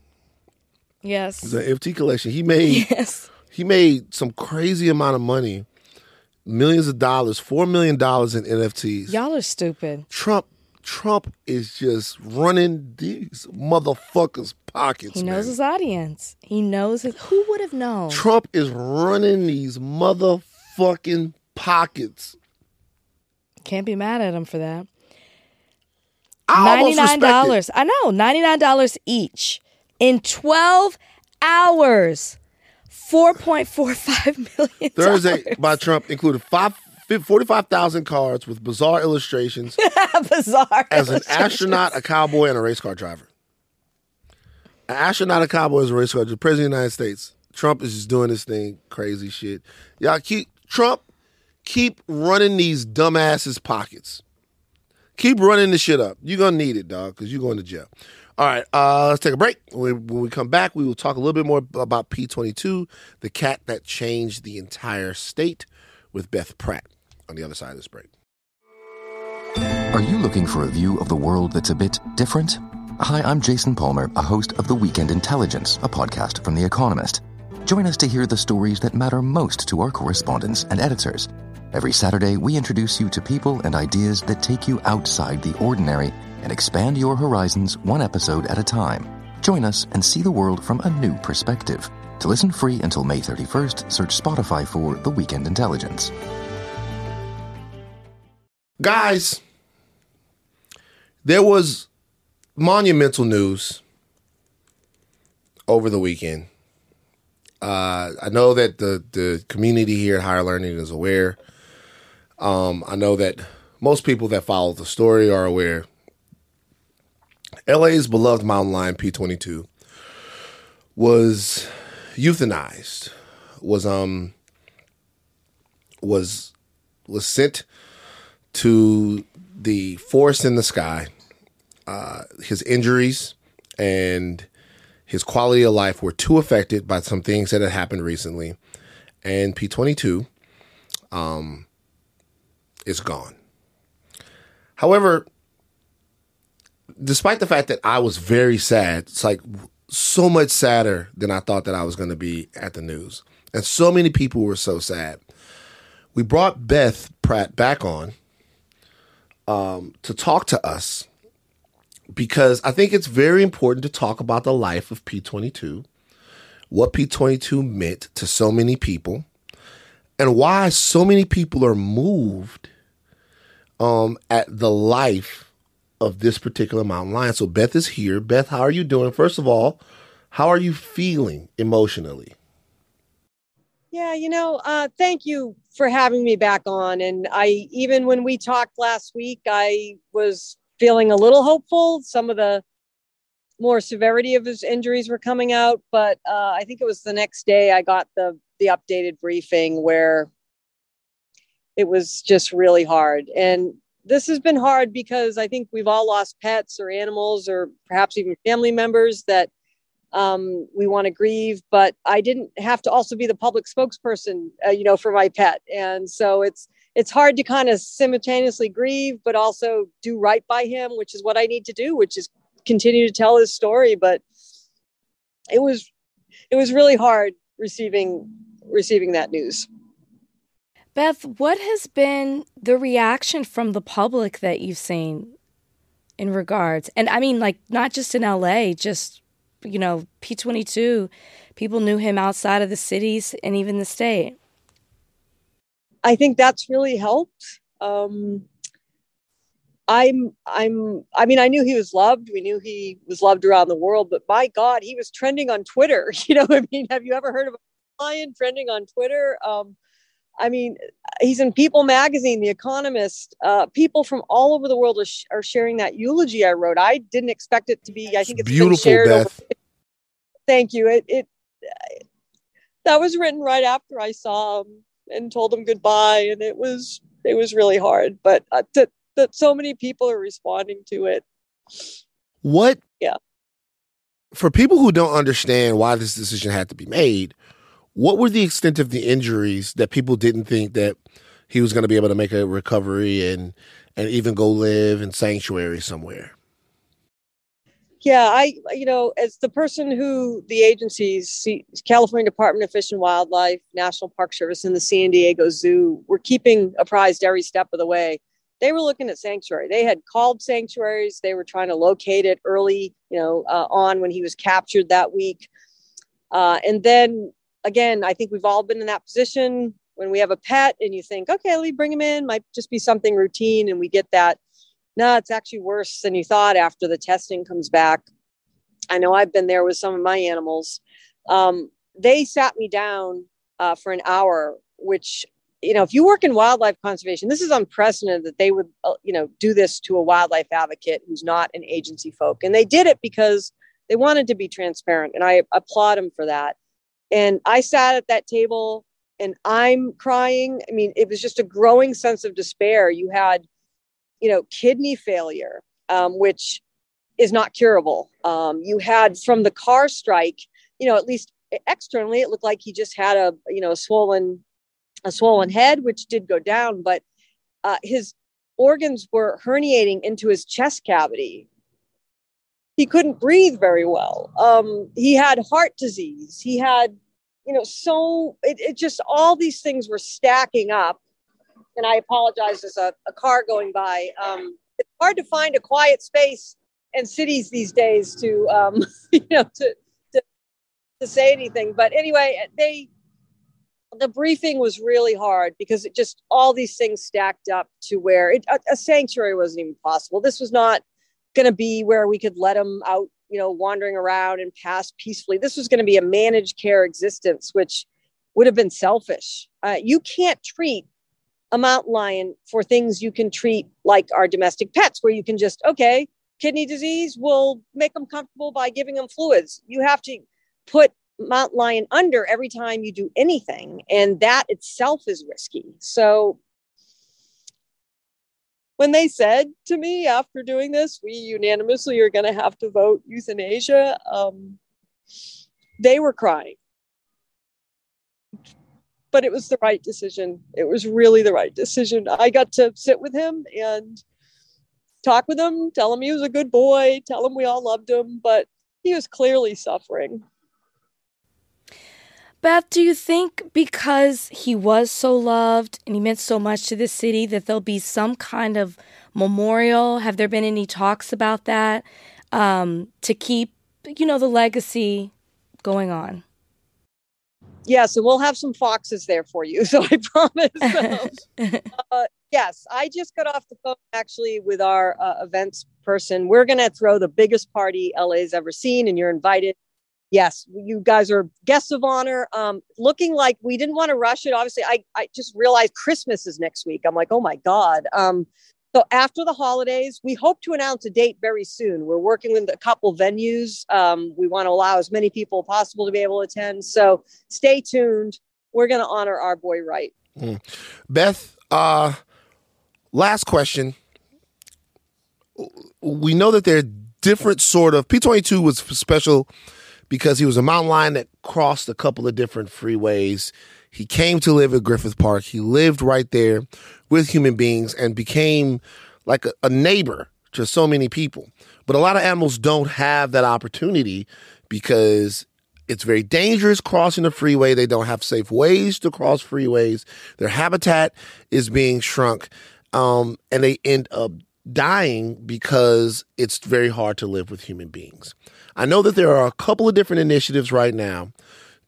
Yes. It's an NFT collection. He made, Yes. he made some crazy amount of money, millions of dollars, four million dollars in NFTs. Y'all are stupid. Trump Trump is just running these motherfuckers' pockets. He knows man. his audience. He knows his. Who would have known? Trump is running these motherfucking pockets. Can't be mad at him for that. Ninety nine dollars. I know. Ninety nine dollars each in twelve hours. Four point four five million. Thursday by Trump included five. 45,000 cards with bizarre illustrations bizarre. as an astronaut, a cowboy, and a race car driver. An astronaut, a cowboy, is a race car driver. President of the United States. Trump is just doing this thing, crazy shit. Y'all keep, Trump, keep running these dumbasses' pockets. Keep running the shit up. You're going to need it, dog, because you're going to jail. All right, uh, let's take a break. When we, when we come back, we will talk a little bit more about P22, the cat that changed the entire state, with Beth Pratt on the other side of this break. Are you looking for a view of the world that's a bit different? Hi, I'm Jason Palmer, a host of The Weekend Intelligence, a podcast from The Economist. Join us to hear the stories that matter most to our correspondents and editors. Every Saturday, we introduce you to people and ideas that take you outside the ordinary and expand your horizons one episode at a time. Join us and see the world from a new perspective. To listen free until May 31st, search Spotify for The Weekend Intelligence. Guys, there was monumental news over the weekend. Uh, I know that the, the community here at Higher Learning is aware. Um, I know that most people that follow the story are aware. LA's beloved mountain lion P22 was euthanized, was um was was sent to the forest in the sky. Uh, his injuries and his quality of life were too affected by some things that had happened recently, and P22 um, is gone. However, despite the fact that I was very sad, it's like so much sadder than I thought that I was going to be at the news, and so many people were so sad. We brought Beth Pratt back on um, to talk to us because I think it's very important to talk about the life of P22, what P22 meant to so many people, and why so many people are moved um, at the life of this particular mountain lion. So Beth is here. Beth, how are you doing? First of all, how are you feeling emotionally? Yeah, you know, uh, thank you for having me back on. And I, even when we talked last week, I was feeling a little hopeful. Some of the more severity of his injuries were coming out, but uh, I think it was the next day I got the the updated briefing where it was just really hard. And this has been hard because I think we've all lost pets or animals or perhaps even family members that um, we want to grieve. But I didn't have to also be the public spokesperson, uh, you know, for my pet, and so it's it's hard to kind of simultaneously grieve but also do right by him, which is what I need to do, which is continue to tell his story. But it was it was really hard receiving receiving that news. Beth, what has been the reaction from the public that you've seen in regards? And I mean, like, not just in LA, just, you know, P22, people knew him outside of the cities and even the state. I think that's really helped. Um, I'm, I'm, I mean, I knew he was loved. We knew he was loved around the world, but my God, he was trending on Twitter. You know, I mean, have you ever heard of a lion trending on Twitter? Um, I mean, he's in People Magazine, The Economist. Uh, people from all over the world are, sh- are, sharing that eulogy I wrote. I didn't expect it to be. I think it's beautiful, Beth. Over- Thank you. It, it that was written right after I saw him and told him goodbye, and it was it was really hard. But uh, that that so many people are responding to it. What? Yeah. For people who don't understand why this decision had to be made, what were the extent of the injuries that people didn't think that he was going to be able to make a recovery and and even go live in sanctuary somewhere? Yeah, I you know, as the person who the agencies, California Department of Fish and Wildlife, National Park Service, and the San Diego Zoo were keeping apprised every step of the way. They were looking at sanctuary. They had called sanctuaries. They were trying to locate it early, you know, uh, on when he was captured that week. Uh, and then again, I think we've all been in that position when we have a pet and you think, okay, let me bring him in, might just be something routine, and we get that. No, it's actually worse than you thought after the testing comes back. I know I've been there with some of my animals. Um, they sat me down uh, for an hour, which you know, if you work in wildlife conservation, this is unprecedented that they would, uh, you know, do this to a wildlife advocate who's not an agency folk. And they did it because they wanted to be transparent. And I applaud them for that. And I sat at that table and I'm crying. I mean, it was just a growing sense of despair. You had, you know, kidney failure, um, which is not curable. Um, you had from the car strike, you know, at least externally, it looked like he just had a, you know, a swollen, a swollen head, which did go down, but uh, his organs were herniating into his chest cavity. He couldn't breathe very well. Um, he had heart disease. He had you know, so it, it just all these things were stacking up. And I apologize, there's a, a car going by. Um, it's hard to find a quiet space in cities these days to, um, you know, to, to, to say anything. But anyway, they, the briefing was really hard because it just all these things stacked up to where it, a, a sanctuary wasn't even possible. This was not going to be where we could let them out you know, wandering around and pass peacefully. This was going to be a managed care existence, which would have been selfish. Uh, you can't treat a mountain lion for things you can treat like our domestic pets, where you can just, okay, kidney disease, we'll make them comfortable by giving them fluids. You have to put mountain lion under every time you do anything. And that itself is risky. So when they said to me after doing this, we unanimously are going to have to vote euthanasia, um, they were crying. But it was the right decision. It was really the right decision. I got to sit with him and talk with him, tell him he was a good boy, tell him we all loved him, but he was clearly suffering. Beth, do you think because he was so loved and he meant so much to the city that there'll be some kind of memorial? Have there been any talks about that um, to keep, you know, the legacy going on? Yes, and we'll have some foxes there for you. So I promise. uh, yes, I just got off the phone actually with our uh, events person. We're going to throw the biggest party LA's ever seen, and you're invited yes, you guys are guests of honor. Um, looking like we didn't want to rush it. Obviously, I, I just realized Christmas is next week. I'm like, oh my God. Um, so after the holidays, we hope to announce a date very soon. We're working with a couple venues. Um, we want to allow as many people possible to be able to attend. So stay tuned. We're going to honor our boy right. Mm. Beth, uh, last question. we know that there are different sort of P22 was special because he was a mountain lion that crossed a couple of different freeways. He came to live at Griffith Park. He lived right there with human beings and became like a, a neighbor to so many people. But a lot of animals don't have that opportunity because it's very dangerous crossing the freeway. They don't have safe ways to cross freeways. Their habitat is being shrunk, um, and they end up dying because it's very hard to live with human beings. I know that there are a couple of different initiatives right now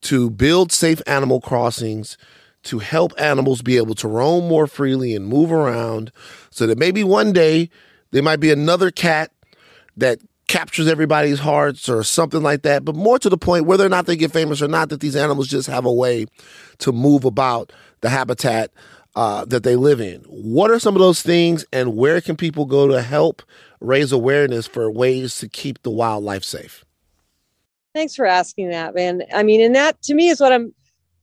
to build safe animal crossings to help animals be able to roam more freely and move around so that maybe one day there might be another cat that captures everybody's hearts or something like that. But more to the point, whether or not they get famous or not, that these animals just have a way to move about the habitat uh, that they live in. What are some of those things, and where can people go to help raise awareness for ways to keep the wildlife safe? Thanks for asking that, man. I mean, and that to me is what I'm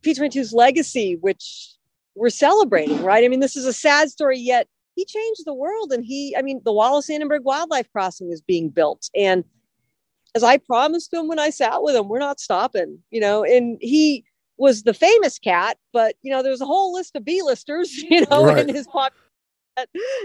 P22's legacy, which we're celebrating, right? I mean, this is a sad story, yet he changed the world. And he, I mean, the Wallis Annenberg Wildlife Crossing is being built. And as I promised him when I sat with him, we're not stopping, you know, and he was the famous cat, but you know, there's a whole list of B-listers, you know, Right. in his pop,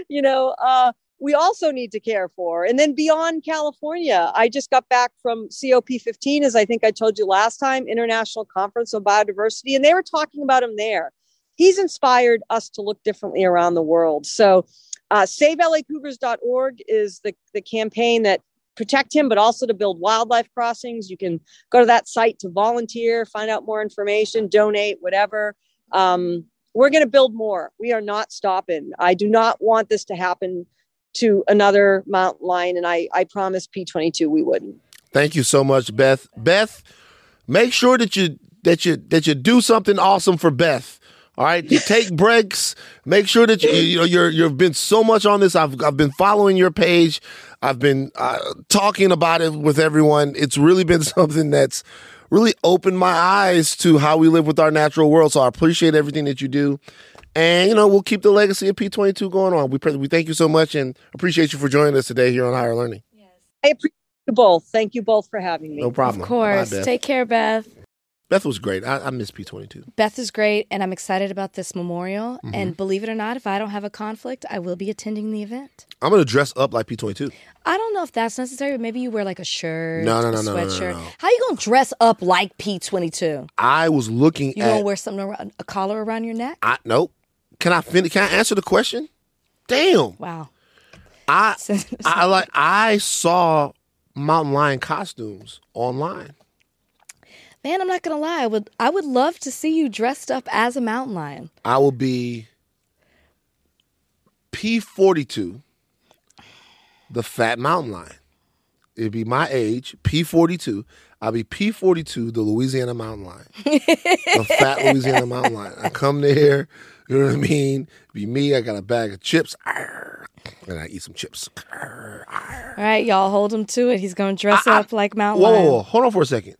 you know, uh, we also need to care for. And then beyond California, I just got back from COP15, as I think I told you last time, International Conference on Biodiversity, and they were talking about him there. He's inspired us to look differently around the world. So, uh, SaveLACougars.org is the, the campaign that protect him, but also to build wildlife crossings. You can go to that site to volunteer, find out more information, donate, whatever. Um, we're going to build more. We are not stopping. I do not want this to happen to another mountain lion, and I, I promise P22 we wouldn't. Thank you so much, Beth. Beth, make sure that you that you that you do something awesome for Beth. All right, you take breaks. Make sure that you you know you're you've been so much on this. I've I've been following your page. I've been uh, talking about it with everyone. It's really been something that's really opened my eyes to how we live with our natural world. So I appreciate everything that you do. And you know we'll keep the legacy of P22 going on. We pre- we thank you so much and appreciate you for joining us today here on Higher Learning. Yes, I appreciate you both. Thank you both for having me. No problem. Of course. Bye, Take care, Beth. Beth was great. I, I miss P22. Beth is great, and I'm excited about this memorial. Mhm. And believe it or not, if I don't have a conflict, I will be attending the event. I'm gonna dress up like P22. I don't know if that's necessary, but maybe you wear like a shirt, No, no, a no, no, no, no, no. How you gonna dress up like P22? I was looking You at. gonna wear something around, a collar around your neck? I nope. Can I finish? Can I answer the question? Damn. Wow. I I like I saw mountain lion costumes online. Man, I'm not gonna lie. I would I would love to see you dressed up as a mountain lion. I will be P42, the fat mountain lion. It'd be my age, P42. I'll be P42, the Louisiana mountain lion, the fat Louisiana mountain lion. I come there, you know what I mean? Be me. I got a bag of chips, arr, and I eat some chips. Arr. All right, y'all hold him to it. He's gonna dress up like mountain Whoa, lion. whoa, whoa, hold on for a second.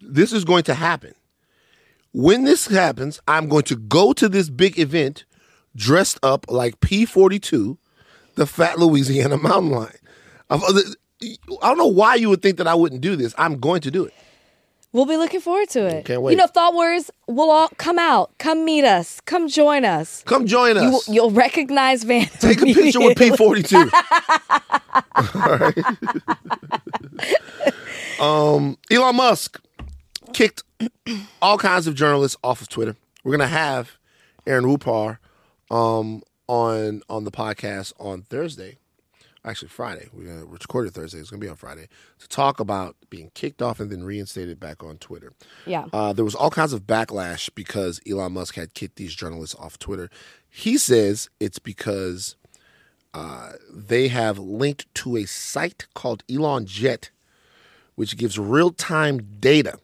This is going to happen. When this happens, I'm going to go to this big event dressed up like P42, the fat Louisiana mountain lion. I've- don't know why you would think that I wouldn't do this. I'm going to do it. We'll be looking forward to it. Can't wait. You know, Thought Warriors will all come out, come meet us, come join us. Come join You, us. you'll recognize Van. Take a picture with P42. All right. um, Elon Musk kicked all kinds of journalists off of Twitter. We're gonna have Aaron Rupar um, on on the podcast on Thursday. Actually, Friday. We're gonna record it Thursday. It's gonna be on Friday to talk about being kicked off and then reinstated back on Twitter. Yeah. Uh, there was all kinds of backlash because Elon Musk had kicked these journalists off Twitter. He says it's because uh, they have linked to a site called Elon Jet, which gives real time data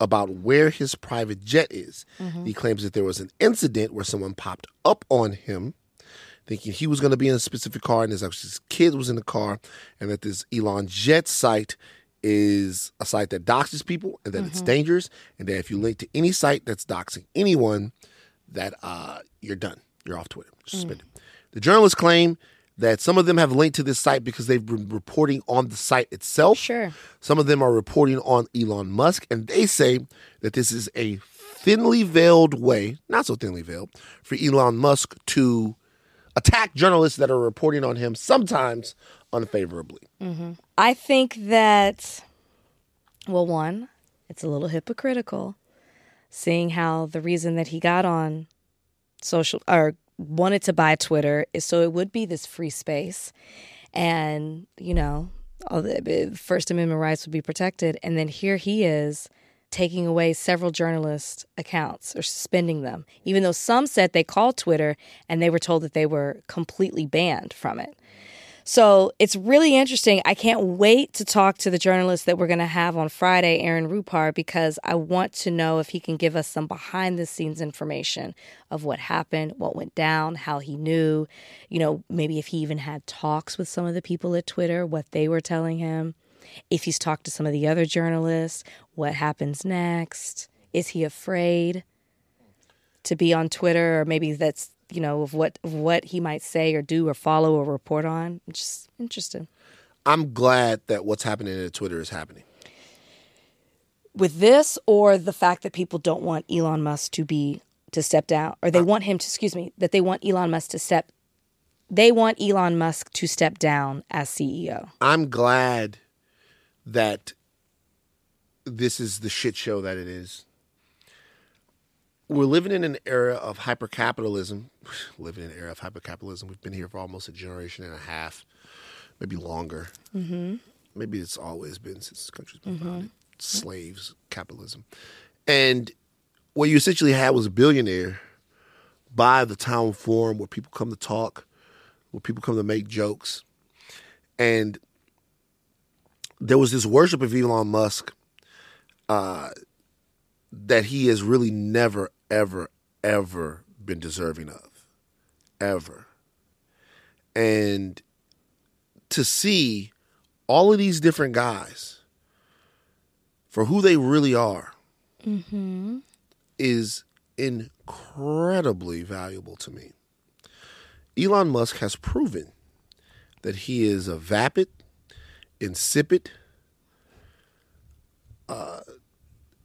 about where his private jet is. Mhm. He claims that there was an incident where someone popped up on him thinking he was going to be in a specific car and his, his kid was in the car and that this Elon Jet site is a site that doxes people and that it's Mhm. dangerous and that if you link to any site that's doxing anyone that uh, you're done you're off twitter Mm. suspended the journalists claim that some of them have linked to this site because they've been reporting on the site itself. Sure. Some of them are reporting on Elon Musk, and they say that this is a thinly veiled way, not so thinly veiled, for Elon Musk to attack journalists that are reporting on him sometimes unfavorably. Mm-hmm. I think that, well, one, it's a little hypocritical seeing how the reason that he got on social or wanted to buy Twitter so it would be this free space and, you know, all the First Amendment rights would be protected. And then here he is taking away several journalist accounts or suspending them, even though some said they called Twitter and they were told that they were completely banned from it. So it's really interesting. I can't wait to talk to the journalist that we're going to have on Friday, Aaron Rupar, because I want to know if he can give us some behind the scenes information of what happened, what went down, how he knew, you know, maybe if he even had talks with some of the people at Twitter, what they were telling him, if he's talked to some of the other journalists, what happens next, is he afraid to be on Twitter, or maybe that's you know of what of what he might say or do or follow or report on. Just interesting. I'm glad that what's happening at Twitter is happening. With this, or the fact that people don't want Elon Musk to be to step down, or they uh, want him to excuse me, that they want Elon Musk to step. They want Elon Musk to step down as CEO. I'm glad that this is the shit show that it is. We're living in an era of hypercapitalism. Living in an era of hypercapitalism. We've been here for almost a generation and a half, maybe longer. Mm-hmm. Maybe it's always been since this country's been founded. Slaves, capitalism. And what you essentially had was a billionaire buy the town forum where people come to talk, where people come to make jokes. And there was this worship of Elon Musk uh, that he has really never, ever, ever been deserving of. Ever. And to see all of these different guys for who they really are Mm-hmm. is incredibly valuable to me. Elon Musk has proven that he is a vapid, insipid, uh,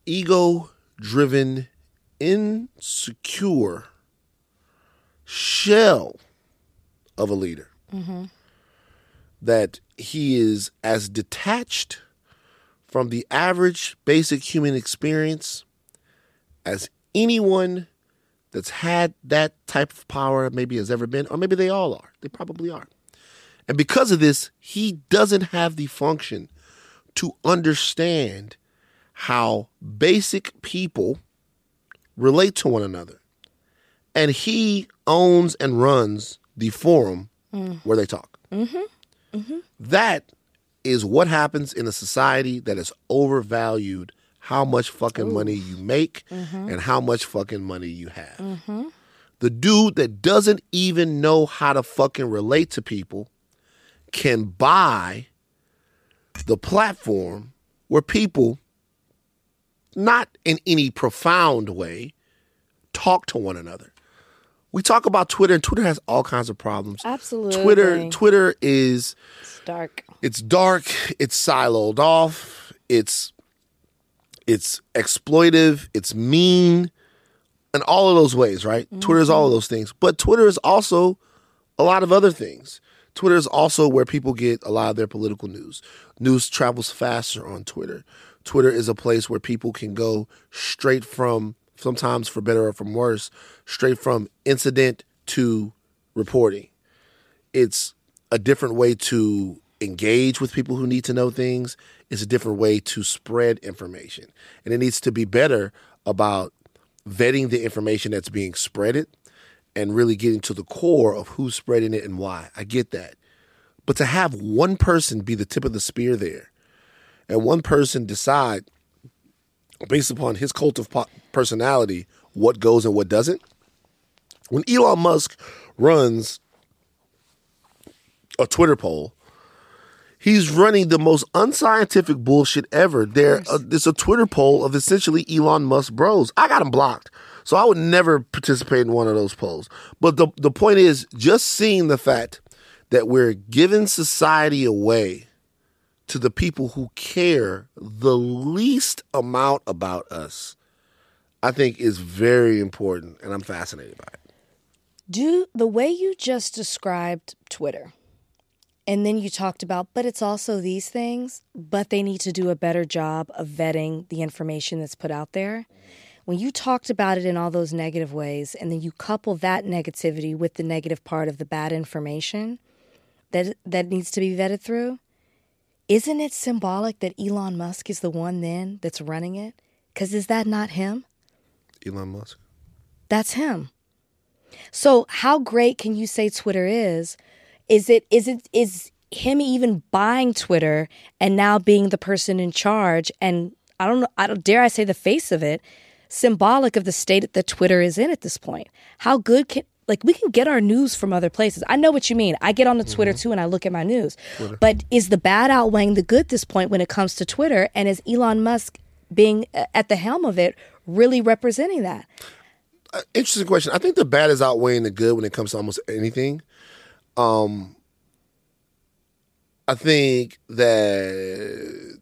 ego driven, insecure shell of a leader. Mm-hmm. That he is as detached from the average basic human experience as anyone that's had that type of power maybe has ever been, or maybe they all are. They probably are. And because of this, he doesn't have the function to understand how basic people relate to one another. And he owns and runs the forum where they talk. Mm-hmm. Mm-hmm. That is what happens in a society that is overvalued how much fucking money you make Mhm. and how much fucking money you have. Mm-hmm. The dude that doesn't even know how to fucking relate to people can buy the platform where people, not in any profound way, talk to one another. We talk about Twitter, and Twitter has all kinds of problems. Absolutely. Twitter, Twitter is It's dark. it's dark, it's siloed off, it's it's exploitive, it's mean, in all of those ways, right? Twitter is all of those things. But Twitter is also a lot of other things. Twitter is also where people get a lot of their political news. News travels faster on Twitter. Twitter is a place where people can go straight from, sometimes for better or for worse, straight from incident to reporting. It's a different way to engage with people who need to know things. It's a different way to spread information. And it needs to be better about vetting the information that's being spreaded and really getting to the core of who's spreading it and why. I get that. But to have one person be the tip of the spear there and one person decide based upon his cult of personality what goes and what doesn't. When Elon Musk runs a Twitter poll, he's running the most unscientific bullshit ever. There, uh, there's a Twitter poll of essentially Elon Musk bros. I got him blocked, so I would never participate in one of those polls. But the the point is, just seeing the fact that we're giving society away to the people who care the least amount about us, I think is very important, and I'm fascinated by it. Do the way you just described Twitter, and then you talked about, but it's also these things, but they need to do a better job of vetting the information that's put out there. When you talked about it in all those negative ways, and then you couple that negativity with the negative part of the bad information that that needs to be vetted through, isn't it symbolic that Elon Musk is the one then that's running it? Because is that not him? Elon Musk. That's him. So how great can you say Twitter is? Is it is it is him even buying Twitter and now being the person in charge and I don't know I don't dare I say the face of it, symbolic of the state that Twitter is in at this point. How good can like we can get our news from other places. I know what you mean. I get on the Twitter too and I look at my news. But is the bad outweighing the good at this point when it comes to Twitter and is Elon Musk being uh, at the helm of it really representing that? Uh, interesting question. I think the bad is outweighing the good when it comes to almost anything. Um, I think that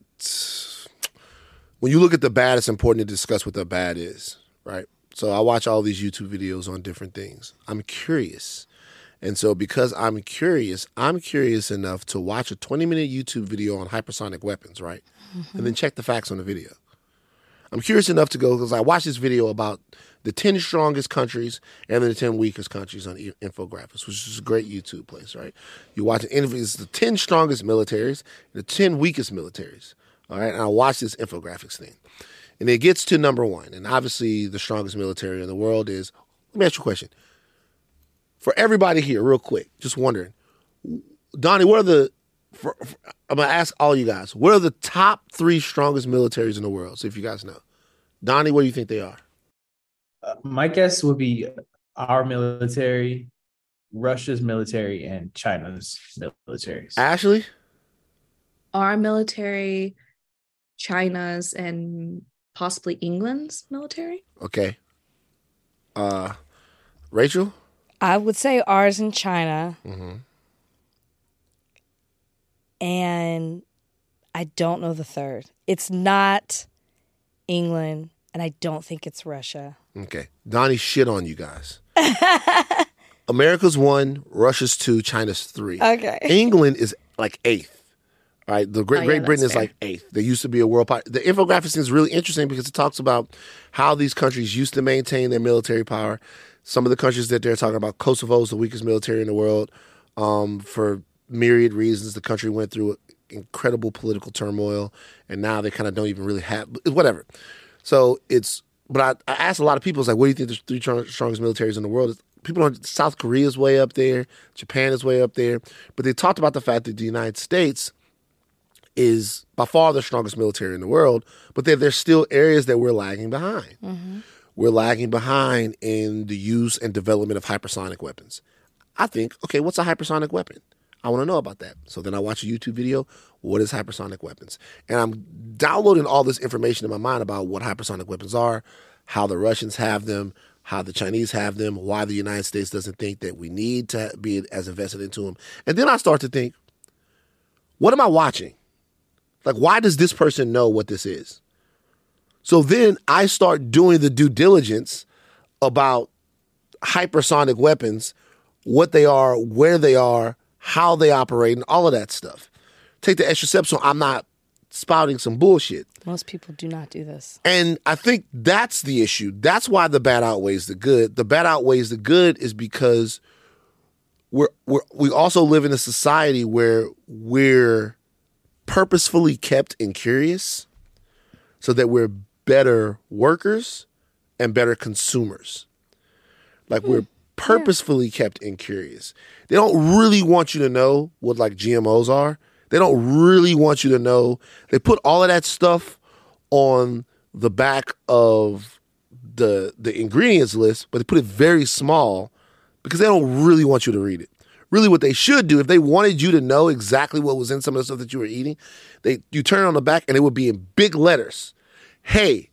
when you look at the bad, it's important to discuss what the bad is, right? So I watch all these YouTube videos on different things. I'm curious. And so because I'm curious, I'm curious enough to watch a 20 minute YouTube video on hypersonic weapons, right? Mm-hmm. And then check the facts on the video. I'm curious enough to go because I watched this video about the 10 strongest countries and the 10 weakest countries on infographics, which is a great YouTube place, right? You watch an it's the 10 strongest militaries and the 10 weakest militaries, all right? And I watched this infographics thing. And it gets to number one. And obviously, the strongest military in the world is. Let me ask you a question. For everybody here, real quick, just wondering, Donnie, what are the. For, for, I'm going to ask all you guys, what are the top three strongest militaries in the world? See if you guys know. Donnie, what do you think they are? Uh, my guess would be our military, Russia's military, and China's militaries. Ashley? Our military, China's, and possibly England's military. Okay. Uh, Rachel? I would say ours in China. Mm-hmm. And I don't know the third. It's not England, and I don't think it's Russia. Okay. Donnie shit on you guys. America's one, Russia's two, China's three. Okay. England is like eighth. Right, the Great Oh, yeah, Great Britain is like eighth. They used to be a world power. The infographics thing is really interesting because it talks about how these countries used to maintain their military power. Some of the countries that they're talking about, Kosovo is the weakest military in the world um, for myriad reasons. The country went through incredible political turmoil, and now they kind of don't even really have whatever. So it's. But I, I asked a lot of people, it's like, what do you think the three strongest militaries in the world is? People don't. South Korea is way up there. Japan is way up there. But they talked about the fact that the United States is by far the strongest military in the world, but there, there's still areas that we're lagging behind. Mm-hmm. We're lagging behind in the use and development of hypersonic weapons. I think, okay, what's a hypersonic weapon? I want to know about that. So then I watch a YouTube video. What is hypersonic weapons? And I'm downloading all this information in my mind about what hypersonic weapons are, how the Russians have them, how the Chinese have them, why the United States doesn't think that we need to be as invested into them. And then I start to think, what am I watching? Like, why does this person know what this is? So then I start doing the due diligence about hypersonic weapons, what they are, where they are, how they operate, and all of that stuff. Take the extra step so I'm not spouting some bullshit. Most people do not do this. And I think that's the issue. That's why the bad outweighs the good. The bad outweighs the good is because we're, we're we also live in a society where we're purposefully kept and curious so that we're better workers and better consumers. Like we're hmm. purposefully kept and curious. They don't really want you to know what like GMOs are. They don't really want you to know. They put all of that stuff on the back of the the ingredients list, but they put it very small because they don't really want you to read it. Really, what they should do, if they wanted you to know exactly what was in some of the stuff that you were eating, they you turn it on the back and it would be in big letters. Hey,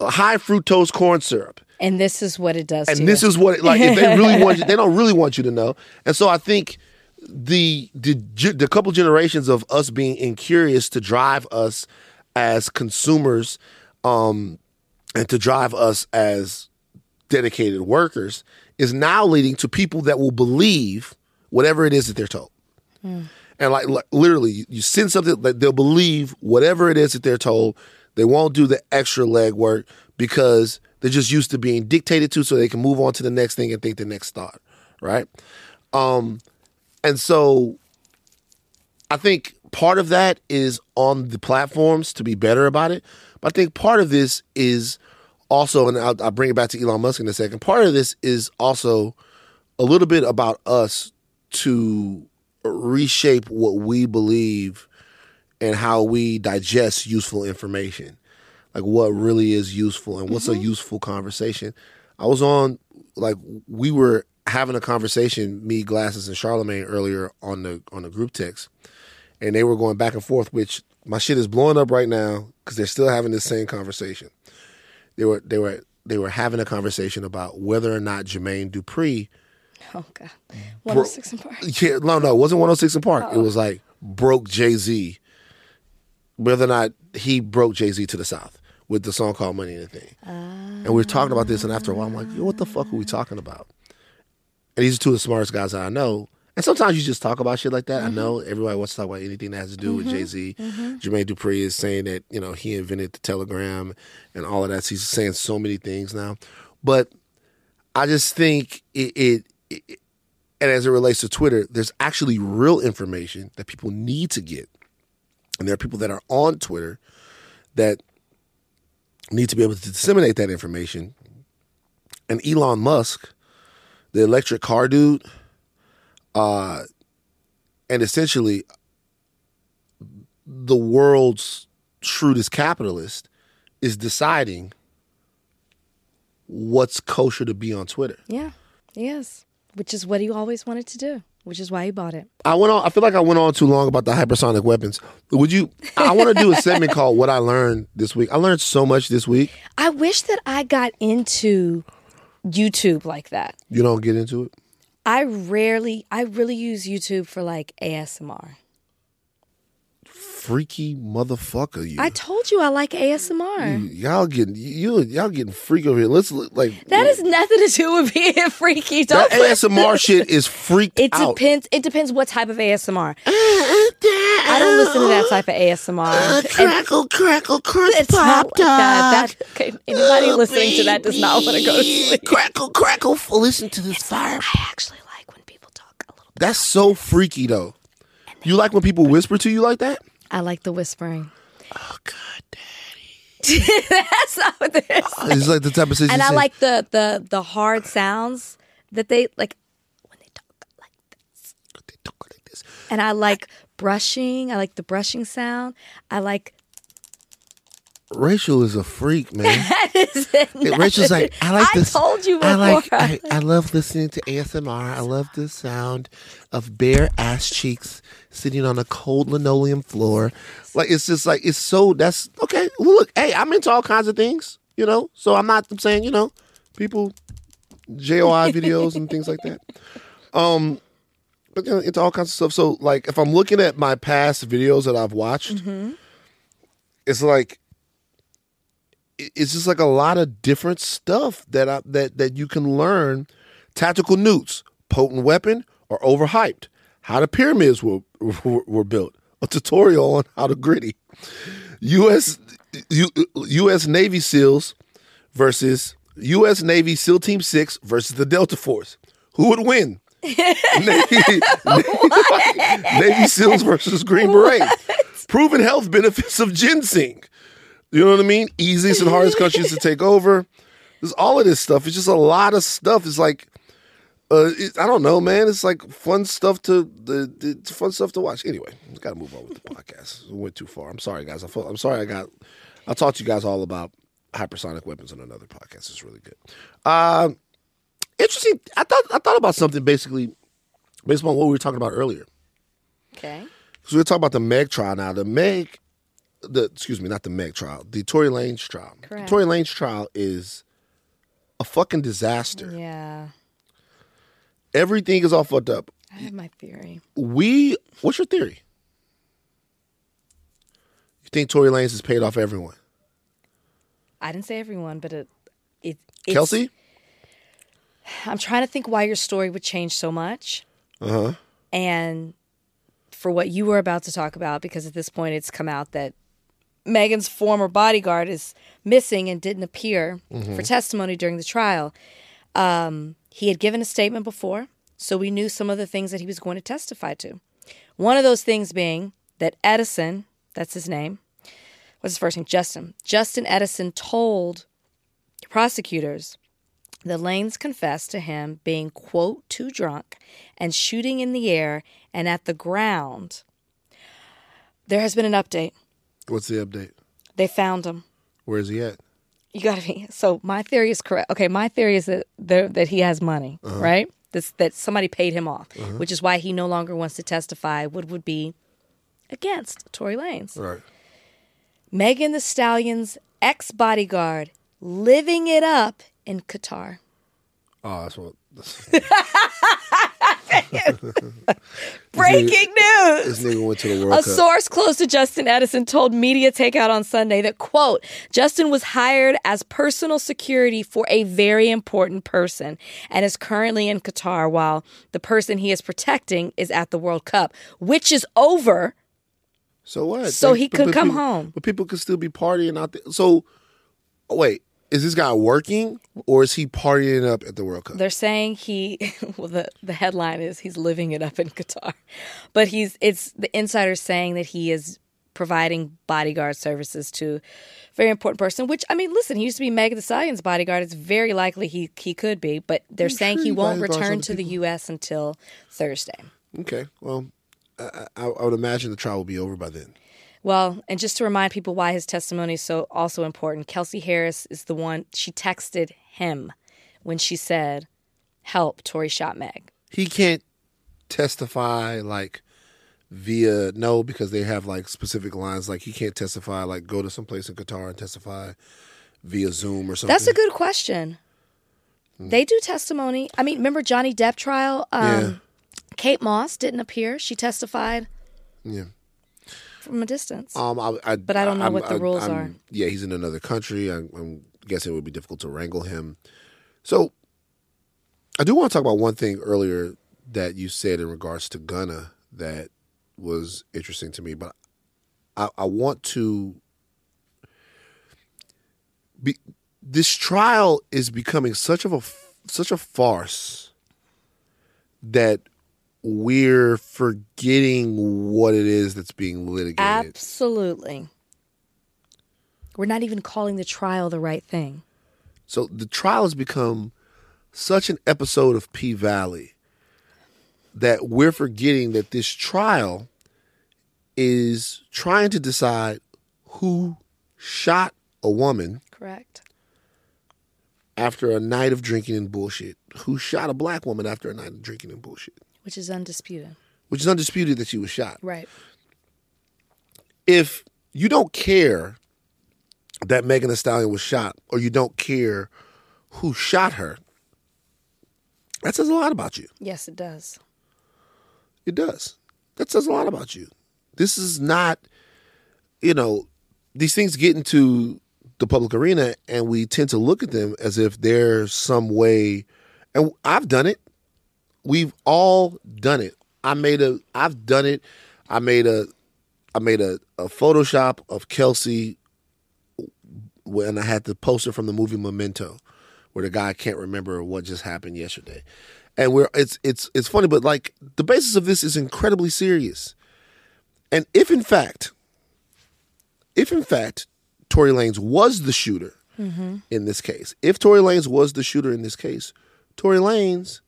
high fructose corn syrup. And this is what it does. to And this you. is what it, like if they really want you, they don't really want you to know. And so I think the the the couple generations of us being incurious to drive us as consumers, um, and to drive us as dedicated workers is now leading to people that will believe whatever it is that they're told. And like, like literally, you- send something that they'll believe whatever it is that they're told. They won't do the extra legwork because they're just used to being dictated to, so they can move on to the next thing and think the next thought, right? Um, and so I think part of that is on the platforms to be better about it. But I think part of this is also, and I'll, I'll bring it back to Elon Musk in a second. Part of this is also a little bit about us to reshape what we believe and how we digest useful information. Like what really is useful and what's a mm-hmm. useful conversation. I was on, like, we were having a conversation, me, Glasses, and Charlemagne earlier on the on the group text, and they were going back and forth. Which my shit is blowing up right now because they're still having the same conversation. They were they were they were having a conversation about whether or not Jermaine Dupri Oh God. 106 and Park. yeah, no, no, it wasn't 106 and Park. Oh. It was like broke Jay Z. Whether or not he broke Jay Z to the South with the song called Money Ain't a Thang. and we are talking about this, and after a while, I'm like, Yo, what the fuck are we talking about? And these are two of the smartest guys that I know. And sometimes you just talk about shit like that. I mm-hmm. know everybody wants to talk about anything that has to do with mm-hmm. Jay Z. Mm-hmm. Jermaine Dupri is saying that, you know, he invented the telegram and all of that. So he's saying so many things now. But I just think it, it, and as it relates to Twitter, there's actually real information that people need to get. And there are people that are on Twitter that need to be able to disseminate that information. And Elon Musk, the electric car dude, uh, and essentially the world's shrewdest capitalist, is deciding what's kosher to be on Twitter. Yeah, he is. Which is what he always wanted to do. Which is why he bought it. I went on. I feel like I went on too long about the hypersonic weapons. Would you? I want to do a segment called "What I Learned This Week." I learned so much this week. I wish that I got into YouTube like that. You don't get into it. I rarely, I really use YouTube for like ASMR. Freaky motherfucker, you. I told you I like ASMR. y'all getting you. Y'all getting freak over here. Let's look like That has nothing to do with being freaky. that Don't put- ASMR shit is freaked It out. depends. It depends what type of ASMR. Uh, uh, I don't listen to that uh, type of ASMR. And crackle, crackle, crunch, it's not like that. that okay, anybody listening to that does not want to go to sleep. Crackle, crackle. f- Listen to this fire. I actually like when people talk a little. Bit. That's so freaky though. You like when people whisper to you like that? I like the whispering. Oh God, daddy. That's not what they're oh, saying. It's like the type of. And I like the the the hard sounds that they like when they talk like this. When They talk like this. And I like brushing. I like the brushing sound. I like Rachel is a freak, man. that is it. Rachel's like, I like I this. I told you before. I like. I, I love listening to ASMR. I love the sound of bare ass cheeks sitting on a cold linoleum floor. Like it's just like it's so. That's okay. Well, look, hey, I'm into all kinds of things, you know. So I'm not I'm saying, you know, people JOI videos and things like that. Um, but you know, into all kinds of stuff. So like, if I'm looking at my past videos that I've watched, Mm-hmm. it's like it's just like a lot of different stuff that I, that that you can learn. Tactical nukes, potent weapon or overhyped. How the pyramids were were, were built. A tutorial on how to Griddy. U.S. U, U.S. Navy SEALs versus U.S. Navy SEAL Team Six versus the Delta Force. Who would win? Navy, Navy SEALs versus Green Berets. Proven health benefits of ginseng. You know what I mean? Easiest and hardest countries to take over. There's all of this stuff. It's just a lot of stuff. It's like, uh, it, I don't know, man. It's like fun stuff to the, fun stuff to watch. Anyway, we got to move on with the podcast. It went too far. I'm sorry, guys. I felt, I'm sorry. I got. I'll talk to you guys all about hypersonic weapons on another podcast. It's really good. Uh, interesting. I thought I thought about something basically based on what we were talking about earlier. Okay. So we're talking about the Meg trial now. The Meg, the excuse me, not the Meg trial, the Tory Lanez trial. Correct. The Tory Lanez trial is a fucking disaster. Yeah. Everything is all fucked up. I have my theory. we. What's your theory? You think Tory Lanez has paid off everyone? I didn't say everyone, but it, it it's, Kelsey? I'm trying to think why your story would change so much. Uh huh. and for what you were about to talk about, because at this point it's come out that Megan's former bodyguard is missing and didn't appear for testimony during the trial. Um, he had given a statement before, so we knew some of the things that he was going to testify to. One of those things being that Edison, that's his name, what's his first name? Justin. Justin Edison told prosecutors the Lanez confessed to him being, quote, too drunk and shooting in the air and at the ground. There has been an update. What's the update? They found him. Where is he at? You got to be. So my theory is correct. Okay, my theory is that that he has money, uh-huh. right? This, that somebody paid him off, uh-huh. which is why he no longer wants to testify. What would be against Tory Lanez? Right. Megan Thee Stallion's ex bodyguard living it up in Qatar. Oh, that's what. That's, Breaking news! this nigga went to the World A Cup. source close to Justin Edison told Media Takeout on Sunday that, quote, Justin was hired as personal security for a very important person and is currently in Qatar while the person he is protecting is at the World Cup, which is over. so what? So he could come people- home. But people could still be partying out there. So, wait, is this guy working or is he partying up at the World Cup? They're saying he, well, the, the headline is he's living it up in Qatar. But he's, it's the insiders saying that he is providing bodyguard services to a very important person, which, I mean, listen, he used to be Megan Thee Stallion's bodyguard. It's very likely he, he could be, but they're I'm saying sure he won't return to the. U.S. until Thursday. Okay, well, I, I would imagine the trial will be over by then. Well, and just to remind people why his testimony is so also important, Kelsey Harris is the one she texted him when she said, "Help, Tory shot Meg." He can't testify like via no because they have like specific lines. Like he can't testify like go to some place in Qatar and testify via Zoom or something. That's a good question. They do testimony. I mean, remember Johnny Depp trial? Um, Yeah. Kate Moss didn't appear. She testified Yeah. From a distance. Um, I, I, But I don't know I'm- what the I- rules I'm- are. Yeah, he's in another country. I'm, I'm guessing it would be difficult to wrangle him. So, I do want to talk about one thing earlier that you said in regards to Gunna that was interesting to me, but I, I want to. Be, this trial is becoming such of a such a farce that we're forgetting what it is that's being litigated. Absolutely. We're not even calling the trial the right thing. So the trial has become such an episode of P Valley that we're forgetting that this trial is trying to decide who shot a woman Correct. after a night of drinking and bullshit, who shot a black woman after a night of drinking and bullshit, Which is undisputed. which is undisputed that she was shot. Right. If you don't care that Megan Thee Stallion was shot, or you don't care who shot her, that says a lot about you. Yes, it does. It does. That says a lot about you. This is not, you know, these things get into the public arena and we tend to look at them as if they're some way, and I've done it. We've all done it. I made a, I've done it. I made a, I made a, a Photoshop of Kelsey when I had the poster from the movie Memento, where the guy can't remember what just happened yesterday, and we're it's it's it's funny, but like the basis of this is incredibly serious, and if in fact, if in fact, Tory Lanez was the shooter mm-hmm. in this case, if Tory Lanez was the shooter in this case, Tory Lanez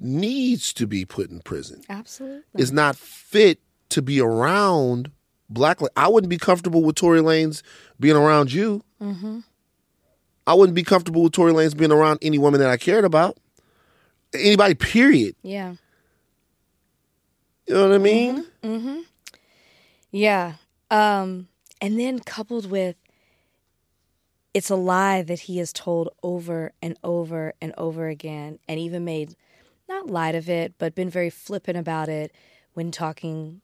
needs to be put in prison Absolutely. is not fit to be around black. I wouldn't be comfortable with Tory Lanez being around you. Mm-hmm. I wouldn't be comfortable with Tory Lanez being around any woman that I cared about. Anybody, period. Yeah. You know what I mean? Mm-hmm. Yeah. Um, and then coupled with it's a lie that he has told over and over and over again and even made not lied of it, but been very flippant about it when talking,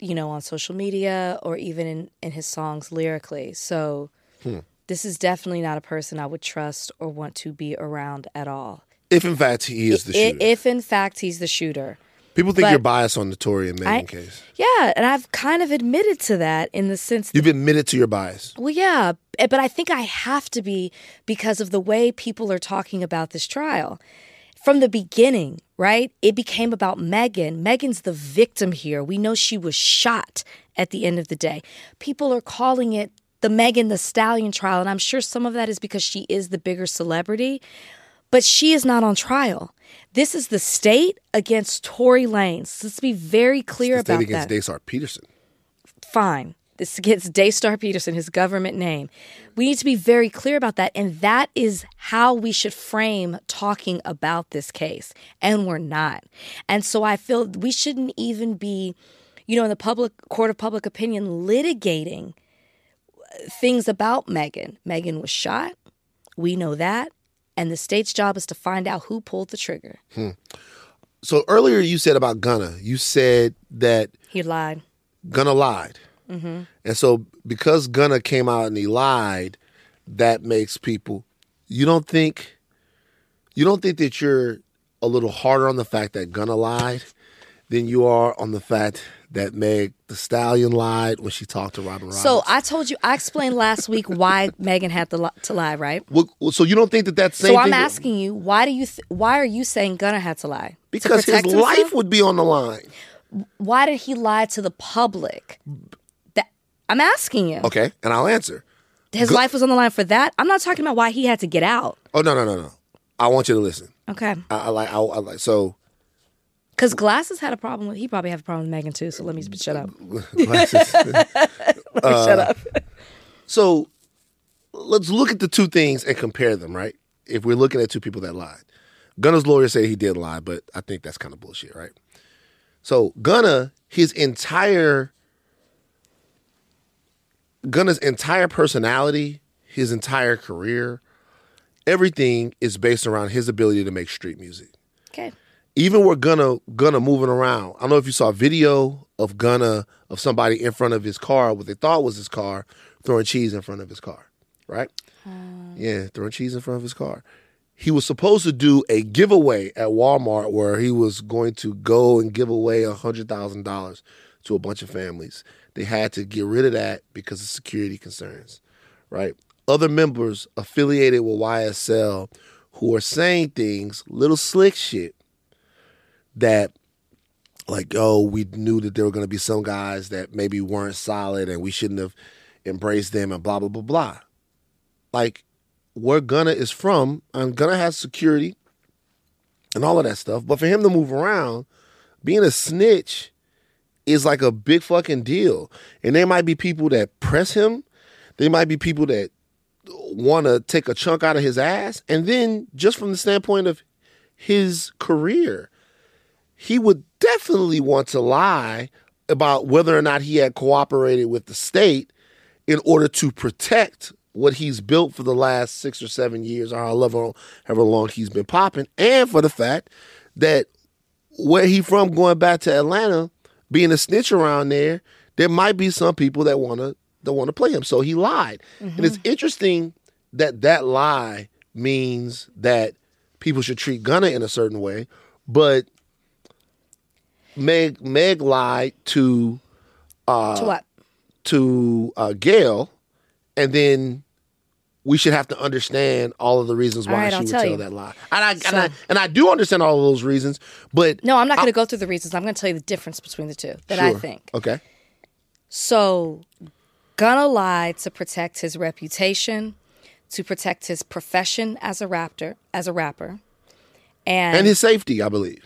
you know, on social media or even in, in his songs lyrically. So Hmm. this is definitely not a person I would trust or want to be around at all. If in fact he is the I- shooter. If in fact he's the shooter. People think but- you're biased on the Tory and Megan I- case. Yeah, and I've kind of admitted to that in the sense that, You've admitted to your bias. Well, yeah, eh, but I think I have to be because of the way people are talking about this trial. From the beginning, right? It became about Megan. Megan's the victim here. We know she was shot at the end of the day. People are calling it the Megan Thee Stallion trial, and I'm sure some of that is because she is the bigger celebrity, but she is not on trial. This is the state against Tory Lanez. Let's be very clear The state about against that Daystar Peterson. fine. This gets Daystar Peterson, his government name. We need to be very clear about that. And that is how we should frame talking about this case. And we're not. And so I feel we shouldn't even be, you know, in the public court of public opinion litigating things about Megan. Megan was shot. We know that. And the state's job is to find out who pulled the trigger. Hmm. So earlier you said about Gunna, you said that He lied. Gunna lied. Hmm And so because Gunna came out and he lied, that makes people you don't think you don't think that you're a little harder on the fact that Gunna lied than you are on the fact that Meg Thee Stallion lied when she talked to Robin Roberts. So I told you, I explained last week why Megan had to, li- to lie, right? Well, so you don't think that that same So I'm asking you, why do you, th- why are you saying Gunna had to lie? To because his protect life would be on the line. Why did he lie to the public? I'm asking you. Okay, and I'll answer. His Gu- life was on the line for that. I'm not talking about why he had to get out. Oh no no no no! I want you to listen. Okay. I, I like I, I like so. Because Glasses had a problem with. He probably have a problem with Megan too. So let me shut up. Glasses. let me shut Uh, up. So let's look at the two things and compare them, right? If we're looking at two people that lied. Gunna's lawyer said he did lie, but I think that's kind of bullshit, right? So Gunna, his entire Gunna's entire personality, his entire career, everything is based around his ability to make street music. Okay. Even where Gunna Gunna moving around. I don't know if you saw a video of Gunna of somebody in front of his car, what they thought was his car, throwing cheese in front of his car, right? Oh. Yeah, throwing cheese in front of his car. He was supposed to do a giveaway at Walmart where he was going to go and give away a hundred thousand dollars to a bunch of families. They had to get rid of that because of security concerns, right? Other members affiliated with YSL who are saying things, little slick shit, that like, oh, we knew that there were going to be some guys that maybe weren't solid and we shouldn't have embraced them and blah, blah, blah, blah. Like, where Gunna is from, and Gunna has security and all of that stuff. But for him to move around, being a snitch is like a big fucking deal. And there might be people that press him, there might be people that want to take a chunk out of his ass. And then, just from the standpoint of his career, he would definitely want to lie about whether or not he had cooperated with the state in order to protect what he's built for the last six or seven years, or however, however long he's been popping, and for the fact that where he from, going back to Atlanta, being a snitch around there, there might be some people that want to that want to play him. So he lied, and it's interesting that that lie means that people should treat Gunna in a certain way, but Meg Meg lied to uh, to what? to uh, Gayle, and then we should have to understand all of the reasons why right, she I'll would tell tell that lie. And I, So- and I and I do understand all of those reasons, but No, I'm not going to go through the reasons. I'm going to tell you the difference between the two that I think. Okay. So, Gunna lied to protect his reputation, to protect his profession as a rapper, as a rapper, and, and his safety, I believe,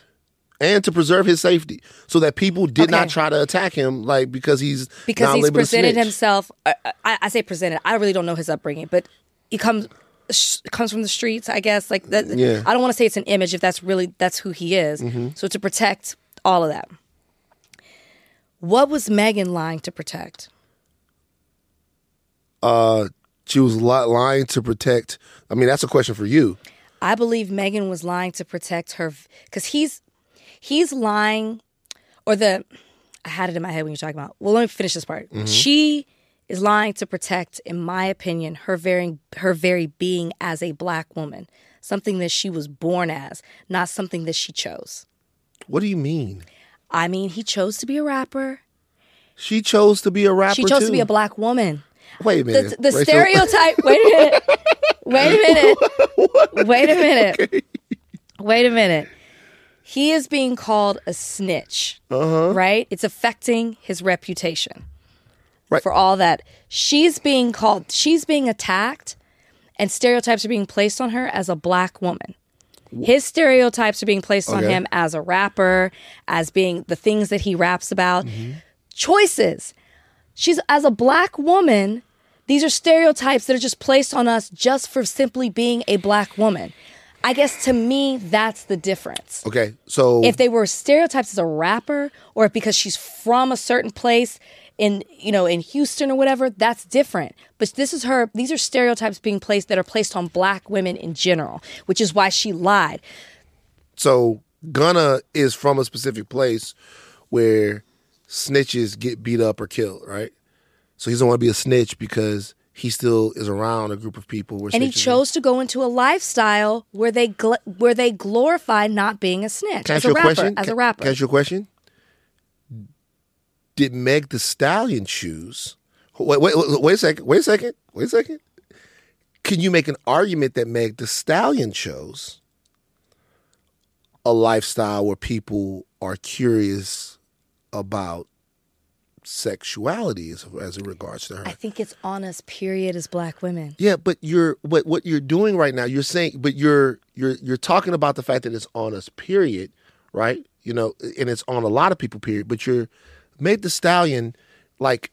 and to preserve his safety, so that people did not try to attack him, like because he's because not he's presented himself. I, I, I say presented. I really don't know his upbringing, but he comes sh- comes from the streets. I guess like that. Yeah. I don't want to say it's an image if that's really that's who he is. Mhm. So to protect all of that, what was Megan lying to protect? Uh, she was lying to protect. I mean, that's a question for you. I believe Megan was lying to protect her because he's he's lying, or the I had it in my head when you're talking about. Well, let me finish this part. Mm-hmm. She is lying to protect, in my opinion, her very her very being as a black woman, something that she was born as, not something that she chose. What do you mean? I mean, he chose to be a rapper. She chose to be a rapper. She chose too. to be a black woman. Wait a minute. The, the Wait, so- stereotype. wait a minute. Wait a minute. Wait a minute. Wait a minute. He is being called a snitch. Uh-huh. Right? It's affecting his reputation. Right. For all that. She's being called, she's being attacked, and stereotypes are being placed on her as a black woman. His stereotypes are being placed on him as a rapper, as being the things that he raps about. Mm-hmm. Choices. She's as a black woman, these are stereotypes that are just placed on us just for simply being a black woman. I guess to me, that's the difference. Okay, so If they were stereotypes as a rapper, or because she's from a certain place in you know in Houston or whatever, that's different. But this is her. These are stereotypes being placed that are placed on black women in general, which is why she lied. so Gunna is from a specific place where snitches get beat up or killed, right? So he doesn't want to be a snitch because he still is around a group of people where and he chose to go into a lifestyle where they gl- where they glorify not being a snitch Can as a rapper. question? As a rapper, Can I ask you a question? Did Meg Thee Stallion choose? Wait, wait, wait, wait a second. Wait a second. Wait a second. Can you make an argument that Meg Thee Stallion chose a lifestyle where people are curious about sexuality as, as it regards to her? I think it's on us. Period, as black women. Yeah, but you're what what you're doing right now. You're saying, but you're you're you're talking about the fact that it's on us. Period, right? You know, and it's on a lot of people. Period. But you're Meg Thee Stallion like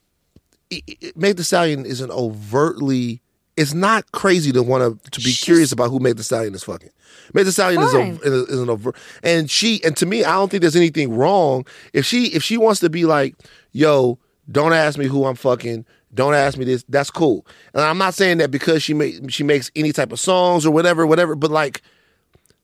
it, it, Meg Thee Stallion is an overtly. It's not crazy to want to to be curious about who Meg Thee Stallion is fucking. Made the stallion is a is, is an over and she and to me I don't think there's anything wrong. If she if she wants to be like yo don't ask me who I'm fucking don't ask me this that's cool. And I'm not saying that because she make she makes any type of songs or whatever whatever but like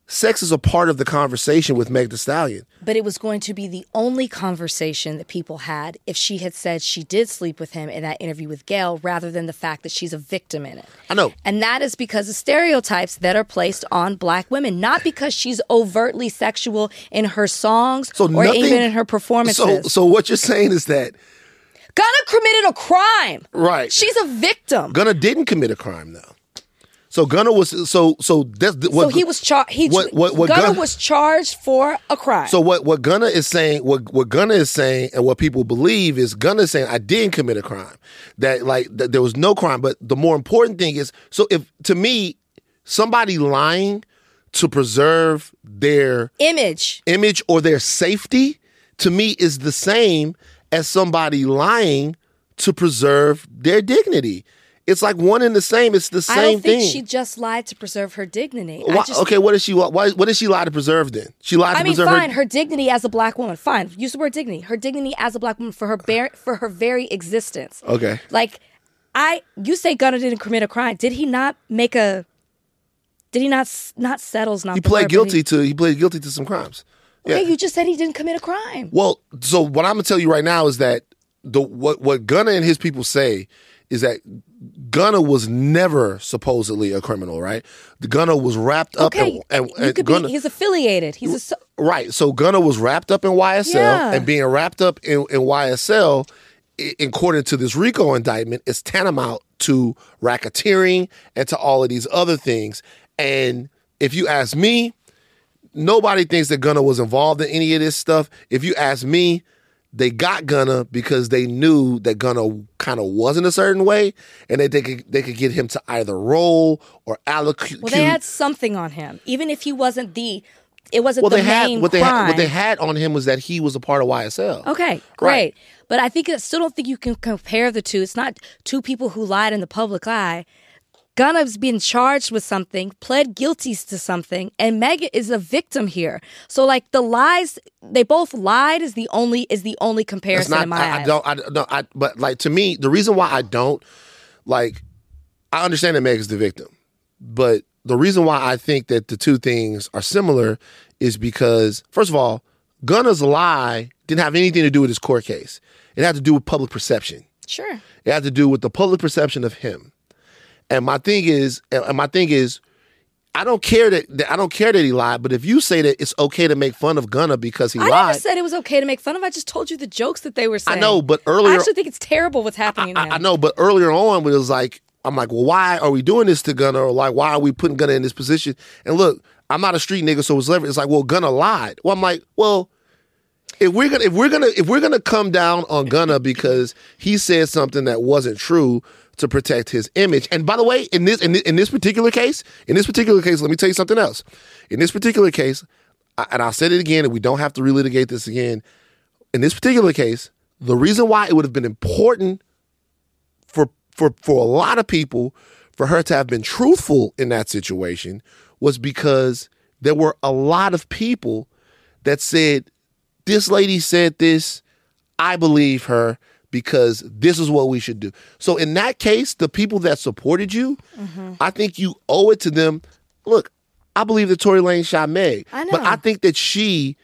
sex is a part of the conversation with Meg Thee Stallion But it was going to be the only conversation that people had if she had said she did sleep with him in that interview with Gayle, rather than the fact that she's a victim in it. I know And that is because of stereotypes that are placed on black women, not because she's overtly sexual in her songs so or nothing, even in her performances. so so what you're saying is that Gunna committed a crime. right She's a victim. Gunna didn't commit a crime though so Gunna was so so that's what so he was charged. He what- what- what Gunna- was charged for a crime. So what what Gunna is saying, what what Gunna is saying, and what people believe is Gunna is saying I didn't commit a crime. That like that there was no crime. But the more important thing is, so if to me, somebody lying to preserve their image. image or their safety, to me is the same as somebody lying to preserve their dignity. It's like one and the same. It's the same I don't think thing. she just lied to preserve her dignity. Why- just, okay, what is she? Why, what did she lie to preserve then? She lied to I mean, preserve fine, her. her dignity as a black woman. Fine, use the word dignity. Her dignity as a black woman for her bare, for her very existence. Okay. Like, I you say Gunna didn't commit a crime. Did he not make a? Did he not s- not settles not? He pled guilty He, to he pled guilty to some crimes. okay, you just said he didn't commit a crime. Well, so what I'm gonna tell you right now is that the what what Gunna and his people say is that Gunna was never supposedly a criminal, right? Gunna was wrapped up Okay, in, and, and could Gunna, be. He's affiliated. He's a. so- right. So Gunna was wrapped up in YSL Yeah. and being wrapped up in, in YSL, i- according to this RICO indictment, is tantamount to racketeering and to all of these other things. And if you ask me, nobody thinks that Gunna was involved in any of this stuff. If you ask me, they got Gunna because they knew that Gunna kind of wasn't a certain way, and that they could they could get him to either roll or allocute. Well, they had something on him, even if he wasn't the. It wasn't well, the they had main what they crime. had, what they had on him was that he was a part of YSL. Okay, great. But I think I still don't think you can compare the two. It's not two people who lied in the public eye. Gunna's been charged with something, pled guilty to something, and Megan is a victim here. So like the lies, they both lied is the only is the only comparison not. in my I, I don't. I no. I. But like to me, the reason why I don't like, I understand that Meg is the victim, but the reason why I think that the two things are similar is because, first of all, Gunna's lie didn't have anything to do with his court case. It had to do with public perception. Sure. It had to do with the public perception of him. And my thing is, and my thing is, I don't care that, that I don't care that he lied. But if you say that it's okay to make fun of Gunna because he I lied, never said it was okay to make fun of. I just told you the jokes that they were saying. I know, but earlier, I actually think it's terrible what's happening to I. I know, but earlier on, it was like, I'm like, well, why are we doing this to Gunna? Or like, why are we putting Gunna in this position? And look, I'm not a street nigga, so it's leverage. It's like, well, Gunna lied. Well, I'm like, well, if we're gonna if we're gonna if we're gonna come down on Gunna because he said something that wasn't true to protect his image. And by the way, in this in this, in this particular case, in this particular case, let me tell you something else. In this particular case, I- and I said it again, and we don't have to relitigate this again. In this particular case, the reason why it would have been important for for for a lot of people for her to have been truthful in that situation was because there were a lot of people that said this lady said this i believe her because this is what we should do so in that case the people that supported you Mm-hmm. i think you owe it to them look i believe that tory lanez shot meg I but i think that she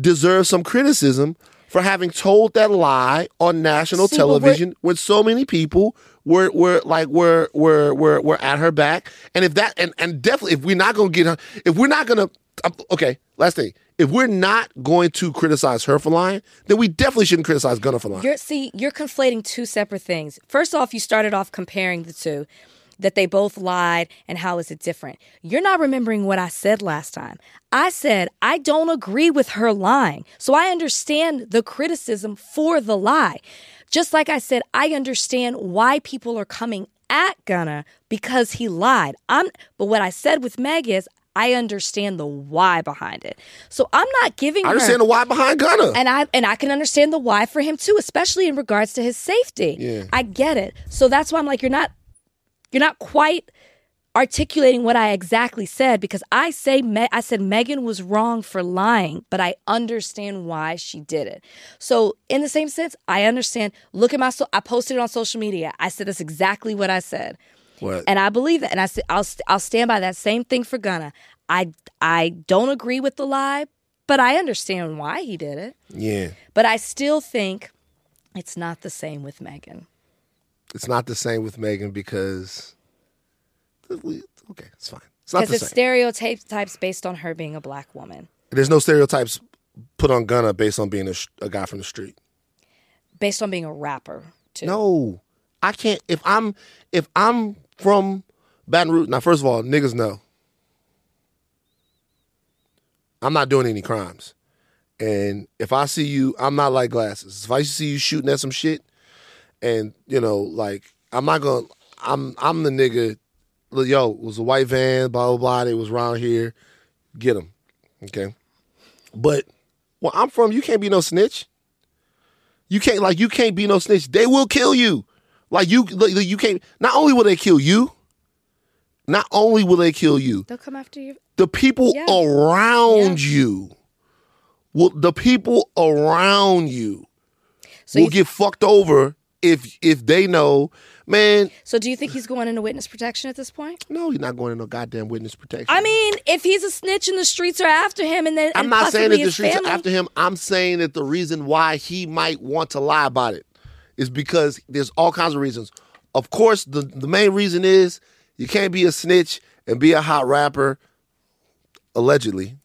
deserves some criticism for having told that lie on national See, television when so many people were were like were were were were at her back. And if that and and definitely if we're not gonna get her, if we're not gonna um, okay, last thing, if we're not going to criticize her for lying, then we definitely shouldn't criticize Gunna for lying. You're see, you're conflating two separate things. First off, you started off comparing the two, that they both lied and how is it different. You're not remembering what I said last time. I said I don't agree with her lying. So I understand the criticism for the lie. Just like I said, I understand why people are coming at Gunna because he lied. I'm but what I said with Meg is I understand the why behind it. So I'm not giving I her understand the why behind Gunna. and I and I can understand the why for him too, especially in regards to his safety. Yeah. I get it. So that's why I'm like, you're not you're not quite articulating what I exactly said because I say Me- I said Megan was wrong for lying, but I understand why she did it. So in the same sense, I understand. Look at my so I posted it on social media. I said that's exactly what I said. What? And I believe that, and I said I'll I'll stand by that same thing for Gunna. I I don't agree with the lie, but I understand why he did it. yeah. But I still think it's not the same with Megan. It's not the same with Megan because okay, it's fine. It's not Because the it's same. stereotypes based on her being a black woman, There's no stereotypes put on Gunna based on being a, a guy from the street. based on being a rapper too. No, I can't. If I'm if I'm from Baton Rouge, now first of all, niggas know I'm not doing any crimes, and if I see you, I'm not like glasses. If I see you shooting at some shit, and you know, like I'm not gonna. I'm I'm the nigga. Yo, it was a white van, blah blah blah. They was around here. Get them, okay. But where I'm from, you can't be no snitch. You can't like you can't be no snitch. They will kill you. Like you you can't not only will they kill you, not only will they kill you, They'll come after you. the people Yeah. around you will the people around you So will you- get fucked over if if they know, man, So do you think he's going into witness protection at this point? no, you're not going into goddamn witness protection. I mean, if he's a snitch and the streets are after him, and then I'm and not saying that the streets family, are after him. I'm saying that the reason why he might want to lie about it is because there's all kinds of reasons. Of course, the, the main reason is you can't be a snitch and be a hot rapper, allegedly.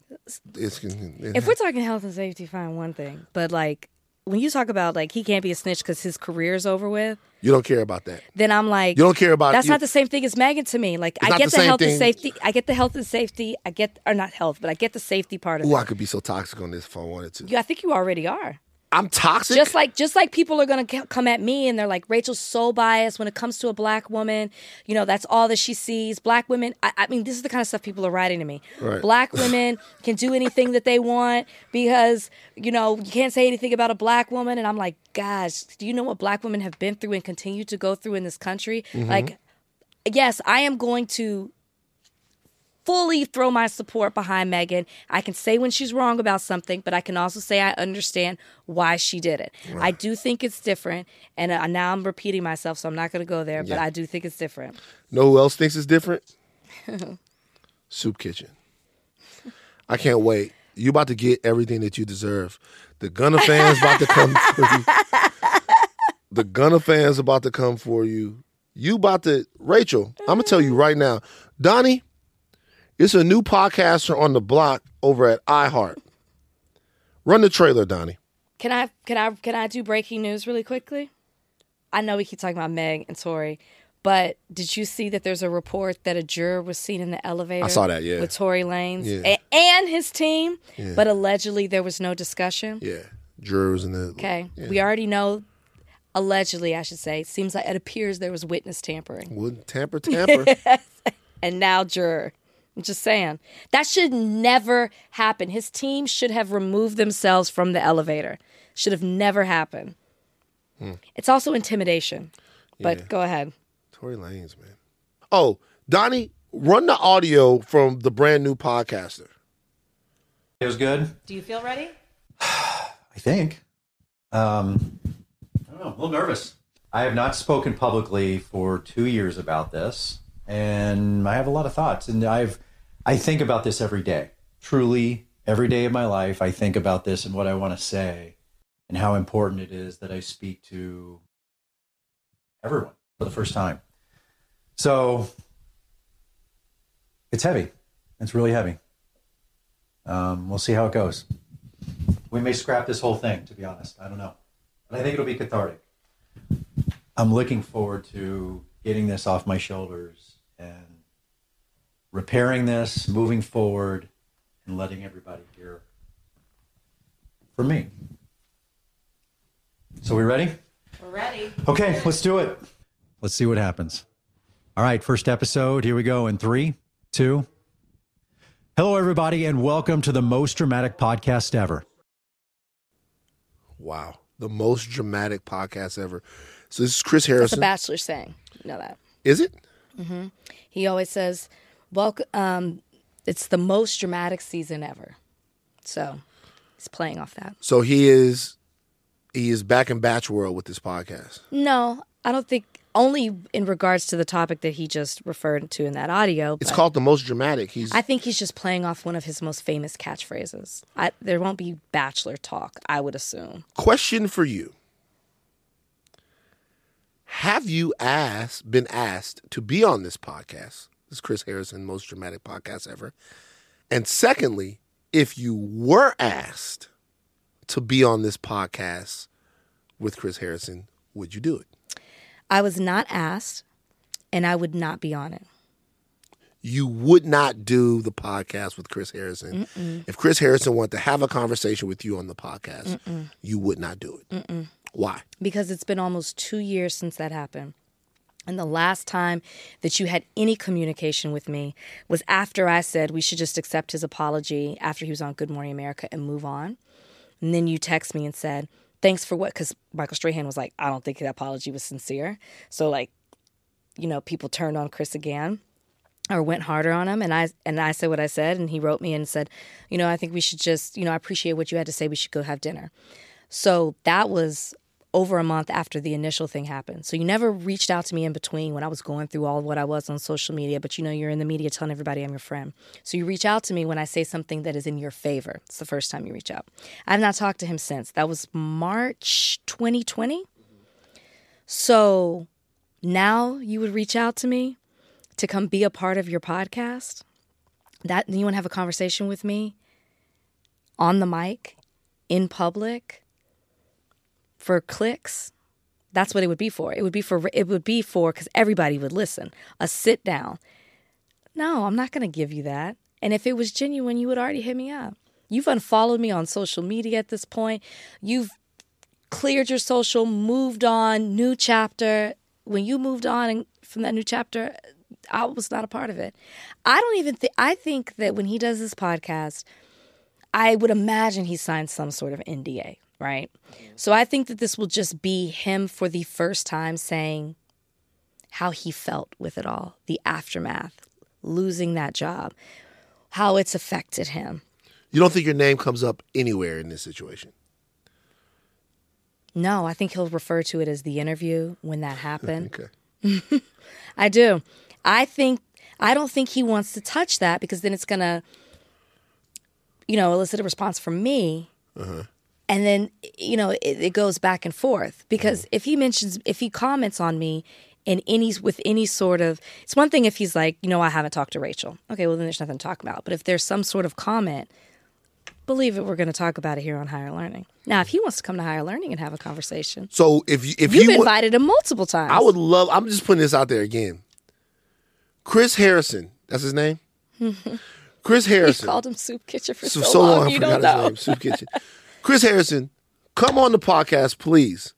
It's, If we're talking health and safety, fine, one thing. But like when you talk about like he can't be a snitch because his career's over with, you don't care about that. then I'm like, You don't care about That's you- not the same thing as Megan to me. Like It's I get the the, health thing. and safety. I get the health and safety. I get or not health, but I get the safety part of Ooh, it. I could be so toxic on this if I wanted to. You- I think you already are. I'm toxic. Just like just like people are gonna come at me and they're like Rachel's so biased when it comes to a black woman. You know that's all that she sees. Black women. I, I mean, this is the kind of stuff people are writing to me. Right. Black women can do anything that they want because you know you can't say anything about a black woman. And I'm like, guys, do you know what black women have been through and continue to go through in this country? Mm-hmm. Like, yes, I am going to fully throw my support behind Megan. I can say when she's wrong about something, but I can also say I understand why she did it. I do think it's different, and uh, now I'm repeating myself, so I'm not going to go there. But I do think it's different. know who else thinks it's different? Soup Kitchen. I can't wait. You about to get everything that you deserve. The Gunna fans about to come for you. The Gunna fans about to come for you. You about to Rachel, I'm gonna tell you right now. Donnie, it's a new podcaster on the block over at iHeart. Run the trailer, Donnie. Can I can I can I do breaking news really quickly? I know we keep talking about Meg and Tory, but did you see that there's a report that a juror was seen in the elevator? I saw that, yeah. With Tory Lanez Yeah. a- and his team, Yeah. but allegedly there was no discussion. Yeah. Jurors in the Okay, Yeah. we already know. Allegedly, I should say. Seems like it appears there was witness tampering, Would tamper tamper. and now juror. I'm just saying that should never happen. His team should have removed themselves from the elevator. Should have never happened. Hmm. It's also intimidation. But Yeah. go ahead. Tory Lanez, man. Oh, Donnie, run the audio from the brand new podcaster. It was good. Do you feel ready? I think. Um, I don't know. A little nervous. I have not spoken publicly for two years about this, and I have a lot of thoughts. And I've I think about this every day. Truly, every day of my life, I think about this and what I want to say, and how important it is that I speak to everyone for the first time. So it's heavy. It's really heavy. Um, we'll see how it goes. We may scrap this whole thing, to be honest. I don't know. But I think it'll be cathartic. I'm looking forward to getting this off my shoulders and repairing this, moving forward, and letting everybody hear from me. So, we ready? We're ready. Okay, let's do it. Let's see what happens. All right, first episode. Here we go in three, two. Hello, everybody, and welcome to the most dramatic podcast ever. Wow. The most dramatic podcast ever. So this is Chris That's the Harrison. Bachelor saying. You know that. Is it? Hmm He always says, "Welcome." Um, it's the most dramatic season ever. So he's playing off that. So he is he is back in Batch World with this podcast. No, I don't think. Only in regards to the topic that he just referred to in that audio. It's called the most dramatic. He's I think he's just playing off one of his most famous catchphrases. I, there won't be bachelor talk, I would assume. question for you. Have you asked been asked to be on this podcast? This is Chris Harrison, most dramatic podcast ever. And secondly, if you were asked to be on this podcast with Chris Harrison, would you do it? I was not asked, and I would not be on it. You would not do the podcast with Chris Harrison. Mm-mm. If Chris Harrison wanted to have a conversation with you on the podcast, Mm-mm. you would not do it. Mm-mm. Why? Because it's been almost two years since that happened. And the last time that you had any communication with me was after I said we should just accept his apology after he was on Good Morning America and move on. And then you text me and said, thanks for what? Because Michael Strahan was like, I don't think that apology was sincere. So, like, you know, people turned on Chris again or went harder on him and I and I said what I said and he wrote me and said, you know, I think we should just, you know, I appreciate what you had to say. We should go have dinner. So that was over a month after the initial thing happened. So you never reached out to me in between when I was going through all of what I was on social media, but you know you're in the media telling everybody I'm your friend. So you reach out to me when I say something that is in your favor. It's the first time you reach out. I've not talked to him since. That was March 2020. So now you would reach out to me to come be a part of your podcast. That you want to have a conversation with me on the mic in public for clicks that's what it would be for. It would be for it would be for because everybody would listen. A sit down. No i'm not going to give you that. And if it was genuine you would already hit me up. You've unfollowed me on social media at this point. You've cleared your social moved on new chapter. When you moved on from that new chapter i was not a part of it. I don't even think i think that when he does this podcast I would imagine he signed some sort of NDA, right? So I think that this will just be him for the first time saying how he felt with it all, the aftermath, losing that job, how it's affected him. You don't think your name comes up anywhere in this situation? No, I think he'll refer to it as the interview when that happened. Okay. I do. I think I don't think he wants to touch that because then it's gonna, you know, elicit a response from me. Uh-huh. And then, you know, it, it goes back and forth because if he mentions, if he comments on me in any, with any sort of, it's one thing if he's like, you know, I haven't talked to Rachel. Okay, well, then there's nothing to talk about. But if there's some sort of comment, believe it, we're going to talk about it here on Higher Learning. Now, if he wants to come to Higher Learning and have a conversation, So if you if you've you invited him multiple times. I would love. I'm just putting this out there again. Chris Harrison, that's his name. Chris You Harrison. called him Soup Kitchen for so, so, long, long, I you forgot don't his know. name. Soup Kitchen. Chris Harrison, come on the podcast, please.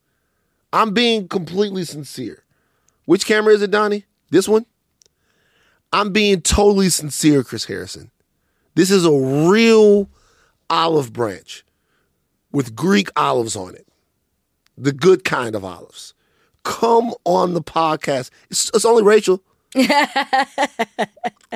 I'm being completely sincere. Which camera is it, Donnie? This one? I'm being totally sincere, Chris Harrison. This is a real olive branch with Greek olives on it. The good kind of olives. Come on the podcast. It's, it's only Rachel.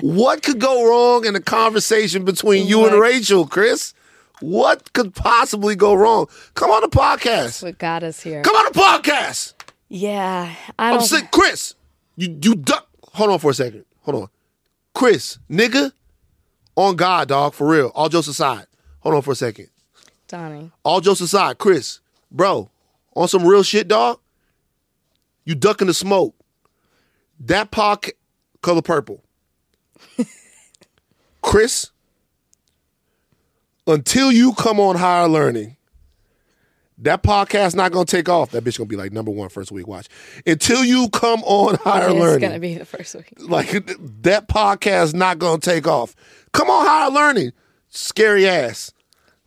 what could go wrong in a conversation between you and Rachel, Chris? What could possibly go wrong? Come on the podcast. That's what got us here. Come on the podcast. Yeah, I I'm don't. sick. Chris, you you duck. Hold on for a second. Hold on. Chris, nigga, on God, dog, for real. All jokes aside. Hold on for a second. Donnie. All jokes aside, Chris, bro, on some real shit, dog. You ducking the smoke. That pocket color purple. Chris, until you come on higher learning, that podcast not gonna take off. That bitch gonna be like number one first week. Watch until you come on higher It's learning. gonna be the first week. like that podcast not gonna take off. Come on higher learning, scary ass.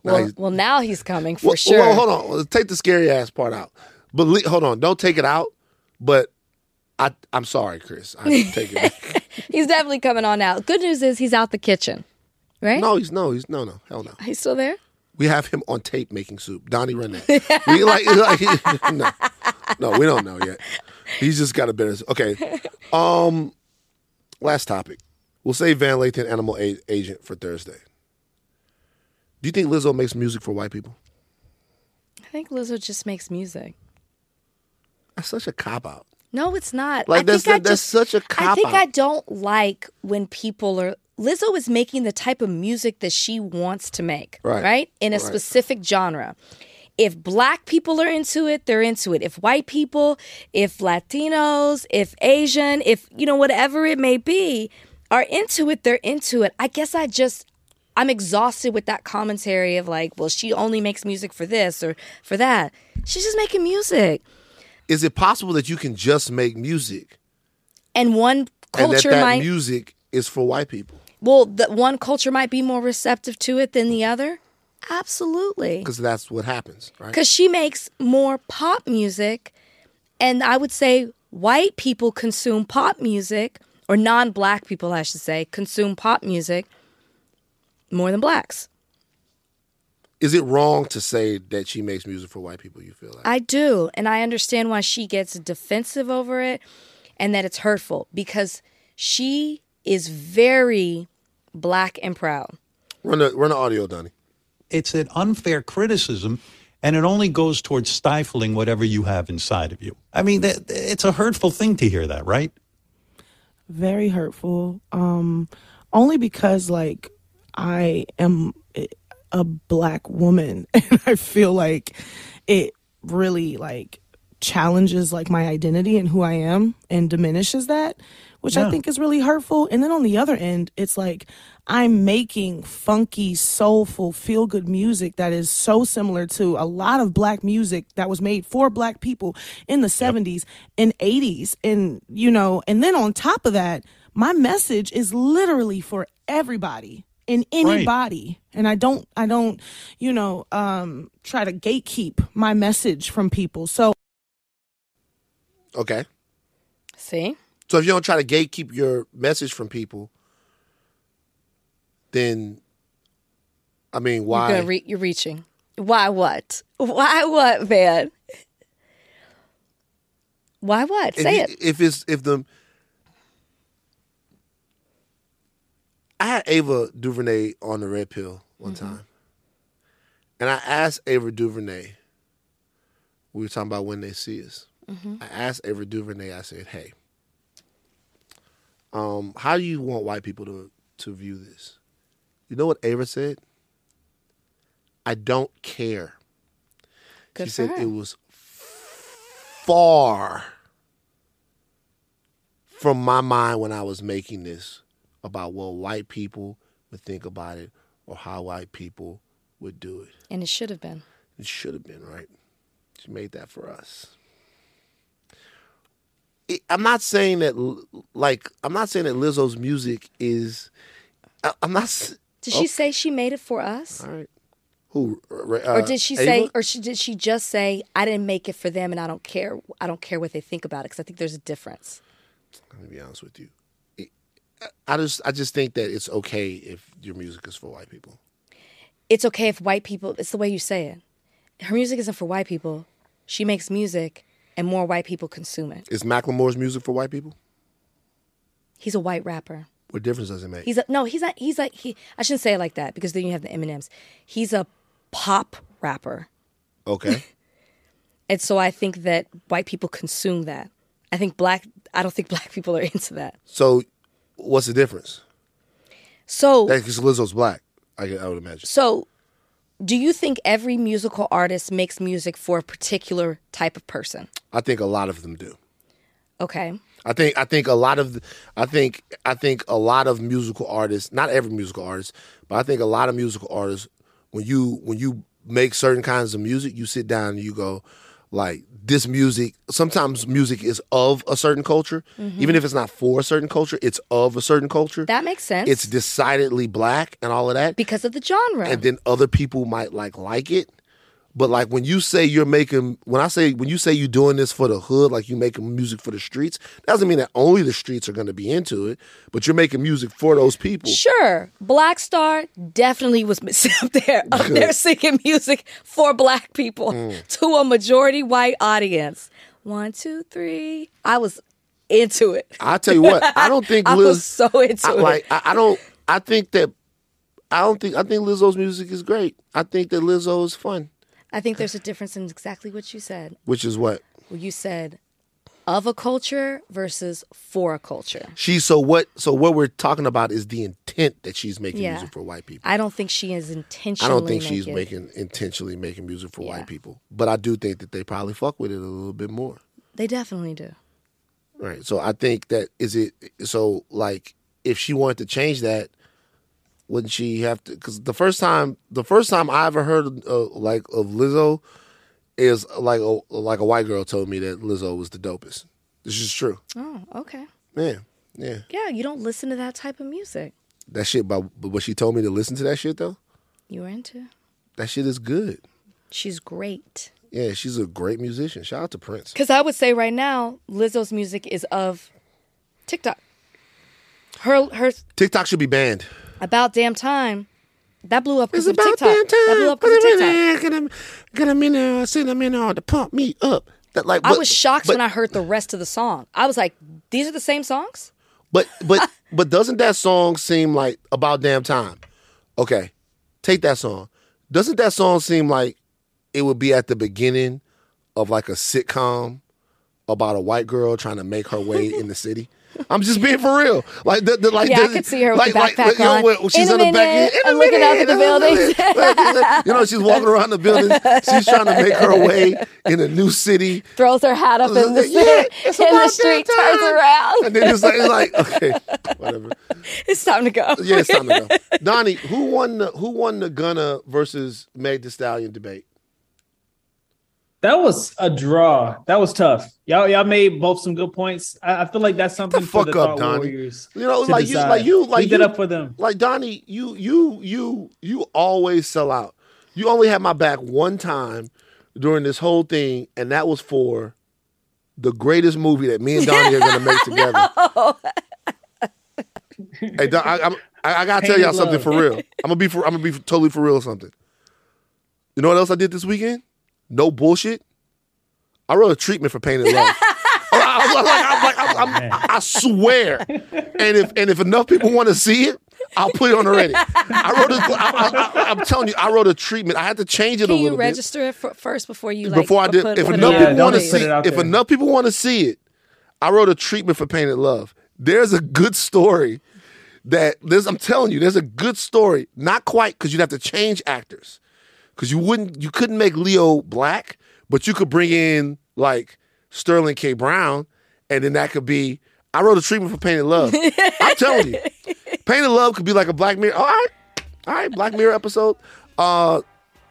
Now Well, he's- well, now he's coming for well, sure. well, hold on. Let's take the scary ass part out. But le- hold on, don't take it out. But I, I'm sorry, Chris. I take it. He's definitely coming on now. Good news is he's out the kitchen, right? no, he's no, he's no, no, hell no. He's still there. We have him on tape making soup. Donnie, that. we like, like no, no, we don't know yet. He's just got a better. Okay. Um, last topic. We'll save Van Lathan Animal A- Agent for Thursday. Do you think Lizzo makes music for white people? I think Lizzo just makes music. That's such a cop out. No, it's not. Like I that's think I that, that's just, such a cop out. I think out. I don't like when people are. Lizzo is making the type of music that she wants to make, Right. right? In a Right. specific genre. If black people are into it, they're into it. If white people, if Latinos, if Asian, if, you know, whatever it may be, are into it, they're into it. I guess I just, I'm exhausted with that commentary of like, well, she only makes music for this or for that. She's just making music. Is it possible that you can just make music And one culture and that that might. music is for white people? Well, the one culture might be more receptive to it than the other. Absolutely. Because that's what happens, right? Because she makes more pop music. And I would say white people consume pop music, or non black people, I should say, consume pop music more than blacks. Is it wrong to say that she makes music for white people? You feel like I do. And I understand why she gets defensive over it and that it's hurtful because she is very black and proud. run the run the audio, Donnie. It's an unfair criticism, and it only goes towards stifling whatever you have inside of you. I mean, that, it's a hurtful thing to hear that, right? very hurtful um only because like i am a black woman and i feel like it really like challenges like my identity and who i am and diminishes that which i think is really hurtful. And then on the other end it's like i'm making funky soulful feel good music that is so similar to a lot of black music that was made for black people in the 70s and 80s and you know and then on top of that my message is literally for everybody in anybody. And i don't i don't you know um try to gatekeep my message from people. So Okay. See? So if you don't try to gatekeep your message from people, then I mean, why? You're, re- you're reaching. Why what? Why what, man? Why what? Say you- it. If it's if the I had Ava DuVernay on the red pill one Mm-hmm. time, and I asked Ava DuVernay. We were talking about when they see us. Mhm. I asked Ava DuVernay. I said, "Hey, Um, how do you want white people to to view this? You know what Ava said? I don't care. Good she said her. it was far from my mind when I was making this about what white people would think about it or how white people would do it. And it should have been. It should have been, right? She made that for us. I'm not saying that, like, I'm not saying that Lizzo's music is. I, I'm not. Did oh, she say she made it for us? All right. Who? Uh, or did she say, or she, did she just say, I didn't make it for them and I don't care. I don't care what they think about it because I think there's a difference. Let me be honest with you. It- I just, I just think that it's okay if your music is for white people. It's okay if white people, it's the way you say it. Her music isn't for white people. She makes music and more white people consume it. Is Macklemore's music for white people? He's a white rapper. What difference does it make? He's a, no, he's not, he's like, he, I shouldn't say it like that because then you have the Eminems. He's a pop rapper. okay. And so I think that white people consume that. I think black, I don't think black people are into that. so, what's the difference? So, Because Lizzo's black, I, I would imagine. So, do you think every musical artist makes music for a particular type of person? I think a lot of them do. Okay. I think I think a lot of I think I think a lot of musical artists, not every musical artist, but I think a lot of musical artists when you when you make certain kinds of music, you sit down and you go like this music sometimes music is of a certain culture Mhm. even if it's not for a certain culture it's of a certain culture That makes sense. it's decidedly black and all of that because of the genre. and then other people might like like it but like when you say you're making when i say when you say you're doing this for the hood like you making music for the streets that doesn't mean that only the streets are going to be into it but you're making music for those people Sure, Black Star definitely was up there, up Good. there singing music for black people Mm. to a majority white audience. One, two, three. I was into it. i tell you what i don't think I Liz, was so into I, it. like I, I don't i think that i don't think i think lizzo's music is great i think that lizzo is fun I think there's a difference in exactly what you said. which is what Where you said of a culture versus for a culture. she so what so what we're talking about is the intent that she's making Yeah. music for white people I don't think she is intentionally I don't think she's making- making intentionally making music for Yeah. white people, but I do think that they probably fuck with it a little bit more. They definitely do. Right. So I think that is it. So like, if she wanted to change that, wouldn't she have to? Because the first time, the first time I ever heard uh, like of Lizzo is like a, like a white girl told me that Lizzo was the dopest. This is true. Oh, okay. Yeah. Yeah. Yeah, you don't listen to that type of music. That shit. But but she told me to listen to that shit though. You were into. That shit is good. She's great. Yeah, she's a great musician. Shout out to Prince. Because I would say right now, Lizzo's music is of TikTok. Her her TikTok should be banned. About damn time. That blew up because of about TikTok. damn time. That blew up because of Put 'em in TikTok. Get 'em, get 'em in there, send them in there to pump me up. That like, I but- was shocked but, when I heard the rest of the song. I was like, these are the same songs? But but but doesn't that song seem like about damn time? Okay, take that song. Doesn't that song seem like it would be at the beginning of like a sitcom about a white girl trying to make her way in the city? I'm just being for real. Like the, the like Yeah, I could see her with like, the like, backpack you know, on. she's In on the back end, minute, in a I'm looking out at the buildings. Like, you know, she's walking around the building. She's trying to make her way in a new city. Throws her hat up in the, Yeah, in the street, turns around. And then it's like, it's like okay, whatever. It's time to go. Yeah, it's time to go. Donnie, who won the who won the Gunna versus Meg Thee Stallion debate? That was a draw. That was tough. Y'all, y'all made both some good points. I, I feel like that's something for Fuck the up, Donnie. Warriors. You know, like you, like you, like Leave that you, up for them. Like Donnie, you, you, you, you always sell out. You only had my back one time during this whole thing, and that was for the greatest movie that me and Donnie are going to make together. Hey, Don, I, I'm, I, I gotta tell y'all and something for real. I'm gonna be for, I'm gonna be totally for real. with Something. You know what else I did this weekend? No bullshit. I wrote a treatment for Painted Love. I, like, I'm like, I'm- I'm- I swear. And if and if enough people want to see it, I'll put it on the Reddit. I wrote. A, I, I, I'm telling you, I wrote a treatment. I had to change it Can a you little bit register it for, first before you like before I did. put- if put enough on people want to see, if enough people want to see it, I wrote a treatment for painted love. there's a good story that there's. I'm telling you, there's a good story. Not quite because you'd have to change actors because you wouldn't, you couldn't make Leo black, but you could bring in like Sterling K. Brown, and then that could be. I wrote a treatment for Painted Love. I'm telling you, Painted Love could be like a Black Mirror. All right, all right, Black Mirror episode. Uh,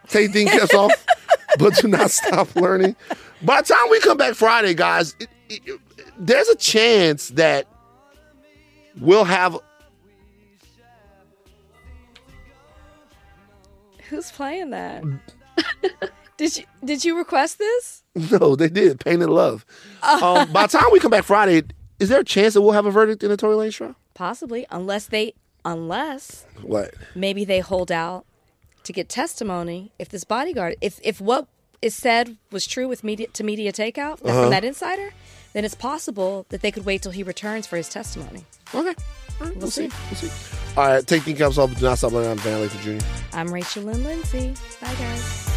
take things cuts off, but do not stop learning. By the time we come back Friday, guys, it, it, it- there's a chance that we'll have. Who's playing that? did you did you request this? No, they did. Painted Love. Um, by the time we come back Friday, is there a chance that we'll have a verdict in the Tory Lanez trial? Possibly, unless they unless What? maybe they hold out to get testimony if this bodyguard if if what is said was true with media to media takeout Uh-huh. from that insider, then it's possible that they could wait till he returns for his testimony. Okay. We'll, see. We'll see. All right, take things caps off, but do not stop learning. I'm Van Lathan Jr. I'm Rachel Lynn Lindsay. Bye guys.